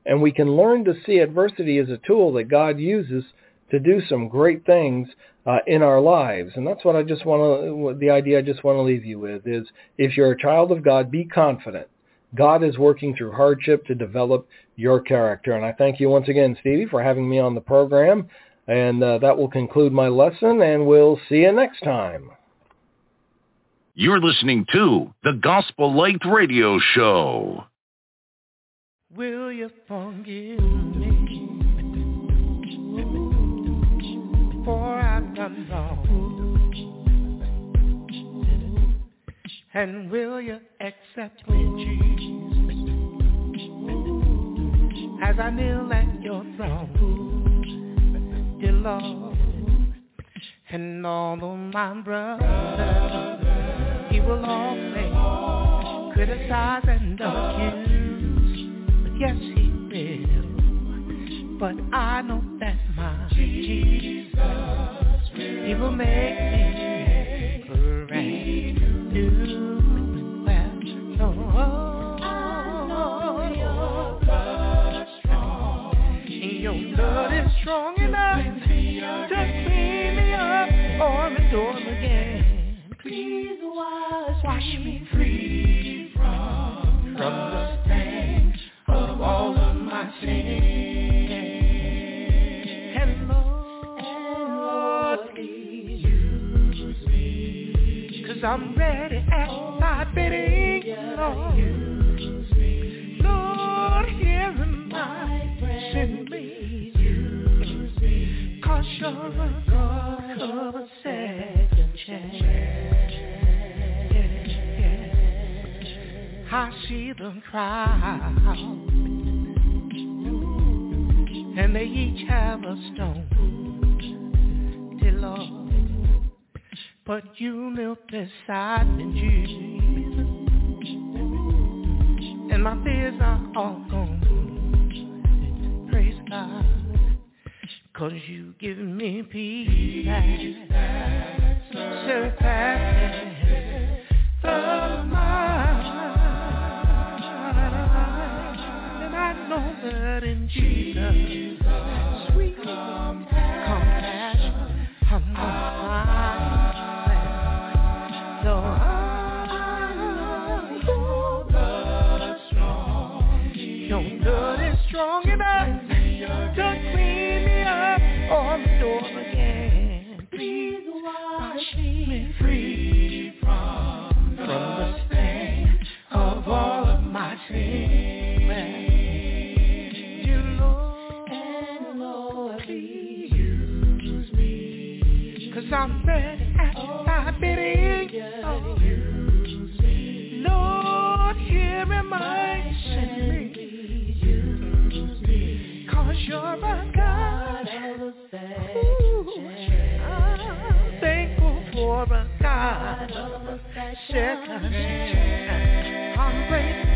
And we can learn to see adversity as a tool that God uses to do some great things uh, in our lives. And that's what I just want to, the idea I just want to leave you with is if you're a child of God, be confident. God is working through hardship to develop your character. And I thank you once again, Stevie, for having me on the program. And uh, that will conclude my lesson, and we'll see you next time. You're listening to the Gospel Light Radio Show. Will you forgive me for I've done wrong? And will you accept me, Jesus, as I kneel at your throne, dear Lord, and all of my brothers he will always criticize and accuse. Yes, he will. But I know that my Jesus, he will make me brand new. Well, no, your blood is strong enough to clean me up on the door again. Please wash me free from, from the stain of all of my sins. And Lord, and Lord please use me. Cause I'm ready at thy bidding, Lord. Use me. Lord, here am I, send me. Use me. Cause you're a God of a second chance. I see them crowd And they each have a stone Dear Lord But you knelt beside me, Jesus. And my fears are all gone. Praise God. Cause you give me peace that surpasses Jesus,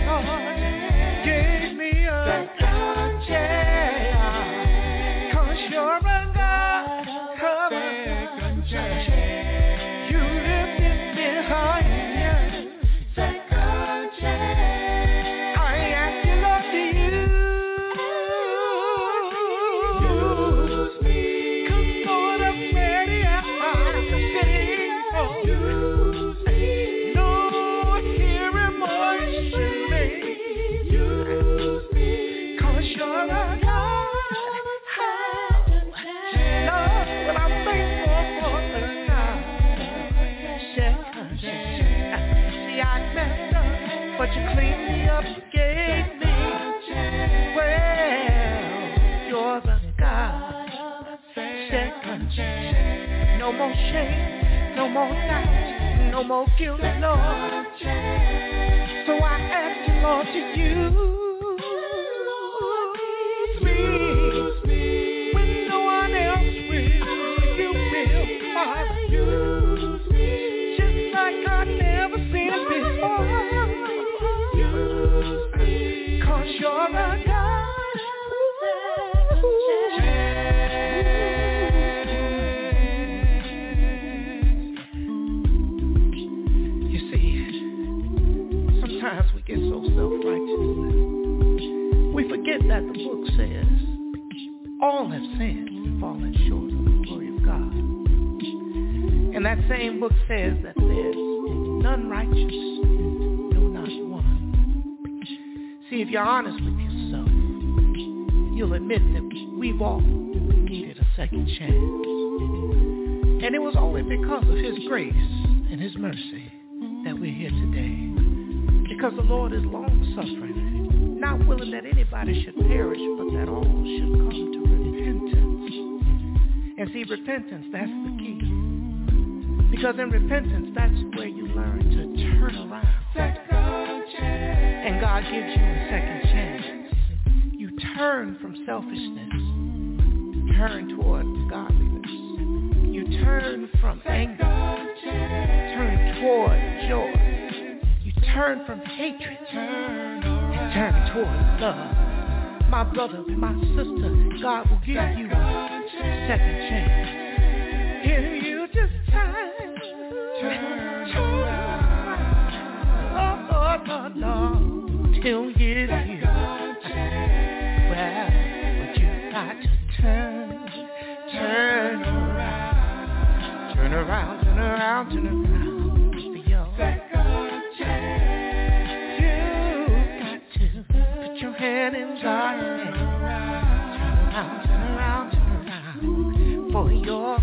uh-huh. more shame, no more doubt, no more guilt, Lord. So I ask you, Lord, to you. grace and his mercy that we're here today. Because the Lord is long-suffering, not willing that anybody should perish, but that all should come to repentance. And see, repentance, that's the key. Because in repentance, that's where you learn to turn around. And God gives you a second chance. You turn from selfishness. Turn towards godliness you turn from anger, turn toward joy. You turn from hatred turn toward love. My brother, my sister, God will give you a second chance. If you just turn, turn around. Oh, oh Lord, till you turn around, turn around. For your You got to put your head in Turn around, turn around, turn around. For your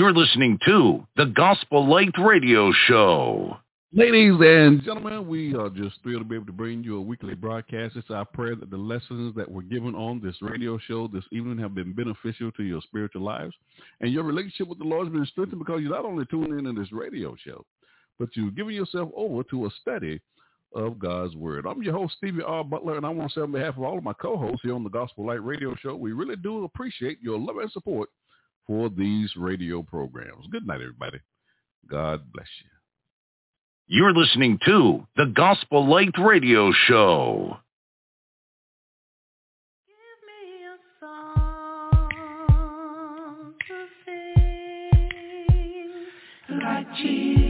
You're listening to the Gospel Light Radio Show. Ladies and gentlemen, we are just thrilled to be able to bring you a weekly broadcast. It's our prayer that the lessons that were given on this radio show this evening have been beneficial to your spiritual lives. And your relationship with the Lord has been strengthened because you're not only tuning in to this radio show, but you're giving yourself over to a study of God's Word. I'm your host, Stevie R. Butler, and I want to say on behalf of all of my co-hosts here on the Gospel Light Radio Show, we really do appreciate your love and support for these radio programs. Good night, everybody. God bless you. You're listening to the Gospel Light Radio Show. Like Jesus.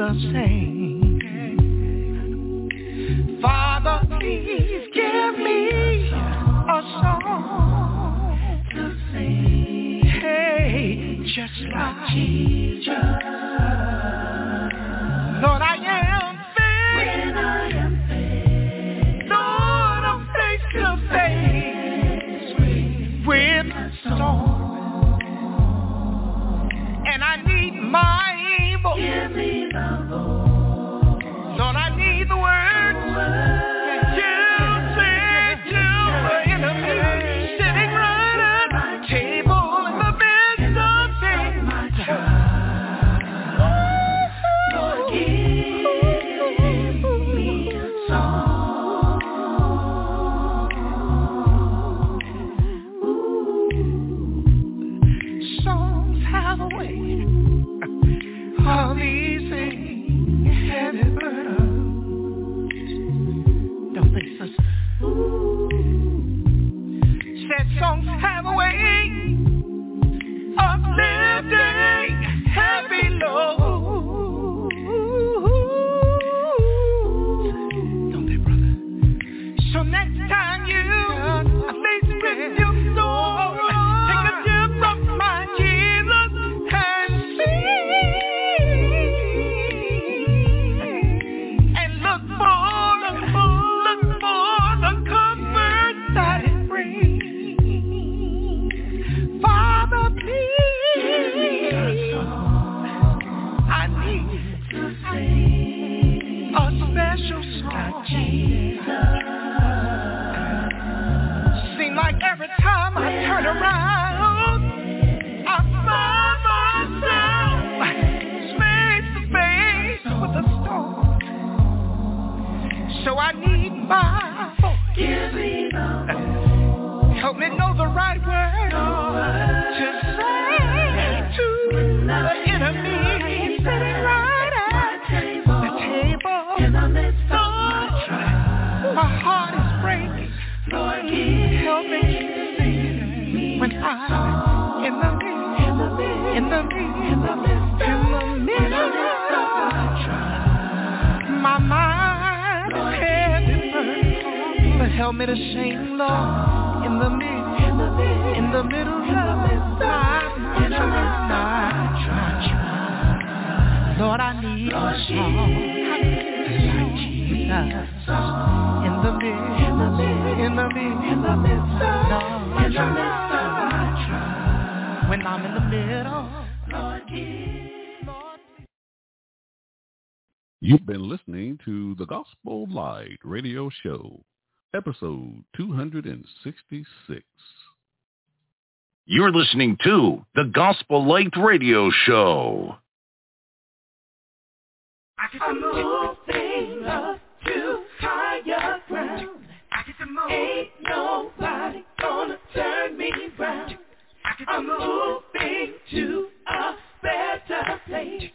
the same. Father, please give me a song. Hey, just like Jesus. episode 266. You're listening to the Gospel Light Radio Show. I get to move things up to higher ground. I get to move. Ain't nobody gonna turn me round. I'm moving to a better place.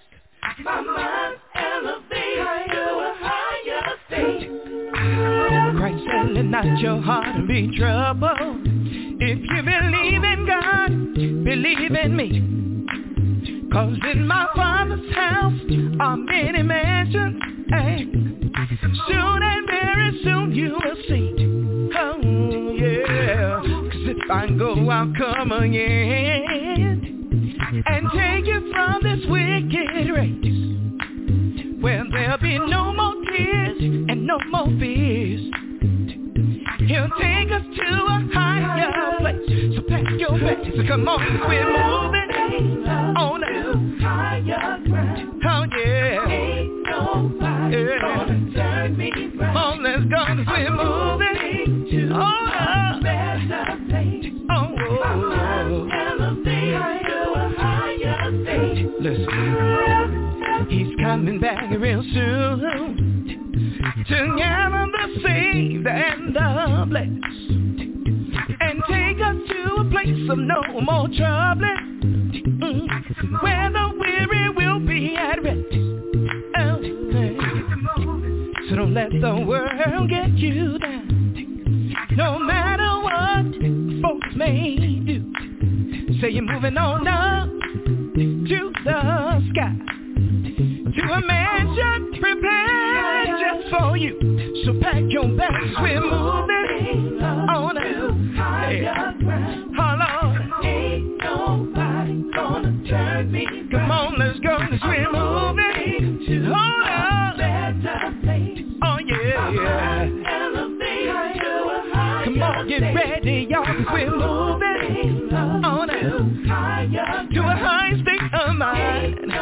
My mind elevates to a higher state. Well, not your heart be troubled. If you believe in God, believe in me. Cause in my father's house are many mansions. Hey. Soon and very soon you will see. Oh yeah. Cause if I go, I'll come again. And take you from this wicked race. Where there'll be no more tears and no more fears. Take us to a higher place. So pack your bags. Come on, we're moving on ground. Oh yeah. Yeah. gonna. Come on, let's go. We're moving oh, a better place. Oh, oh. elevate to a higher state. Listen, he's coming back real soon to gather the saved and the blessed and take us to a place of no more trouble where the weary will be at rest. So don't let the world get you down, no matter what folks may do. Say you're moving on up to the sky a mansion prepared just for you. So pack your bags, we're moving on turn me Come on, let's go, cause we're moving Hold on. Oh yeah, yeah. Come on, get ready, y'all, cause we're moving on to a high state of mind.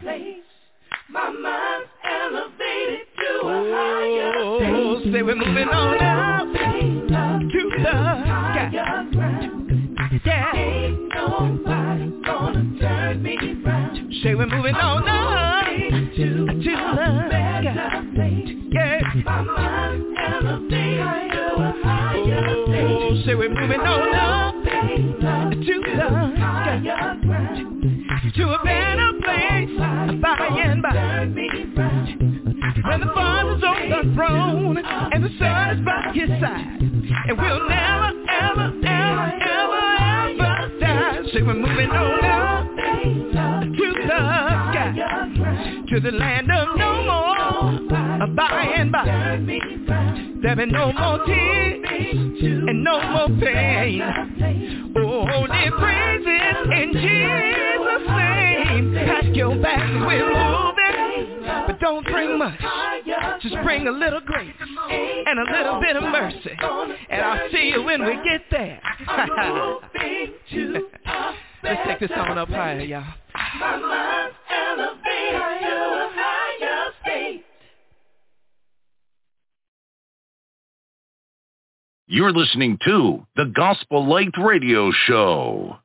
place. My mind's elevated to a higher Oh, say we're moving on up to the sky. Yeah. Ain't nobody gonna turn me round. Say we're moving on up to, the better place. Yeah. My mind's elevated to a higher Oh, place. say we're moving on up to the sky. To a better place by and by. When the Father's on the throne and the Son is by his side. And we'll never, ever, ever, ever, ever die. Say we're moving on up sky. To the land of no more by and by. There'll be no more tears and no more pain. Oh, only praises in Jesus' name. Pack your bags, we're moving, but don't bring much. Just bring a little grace and a little bit of mercy, and I'll see you when we get there. Let's take this on up higher, y'all. To a higher state. You're listening to the Gospel Light Radio Show.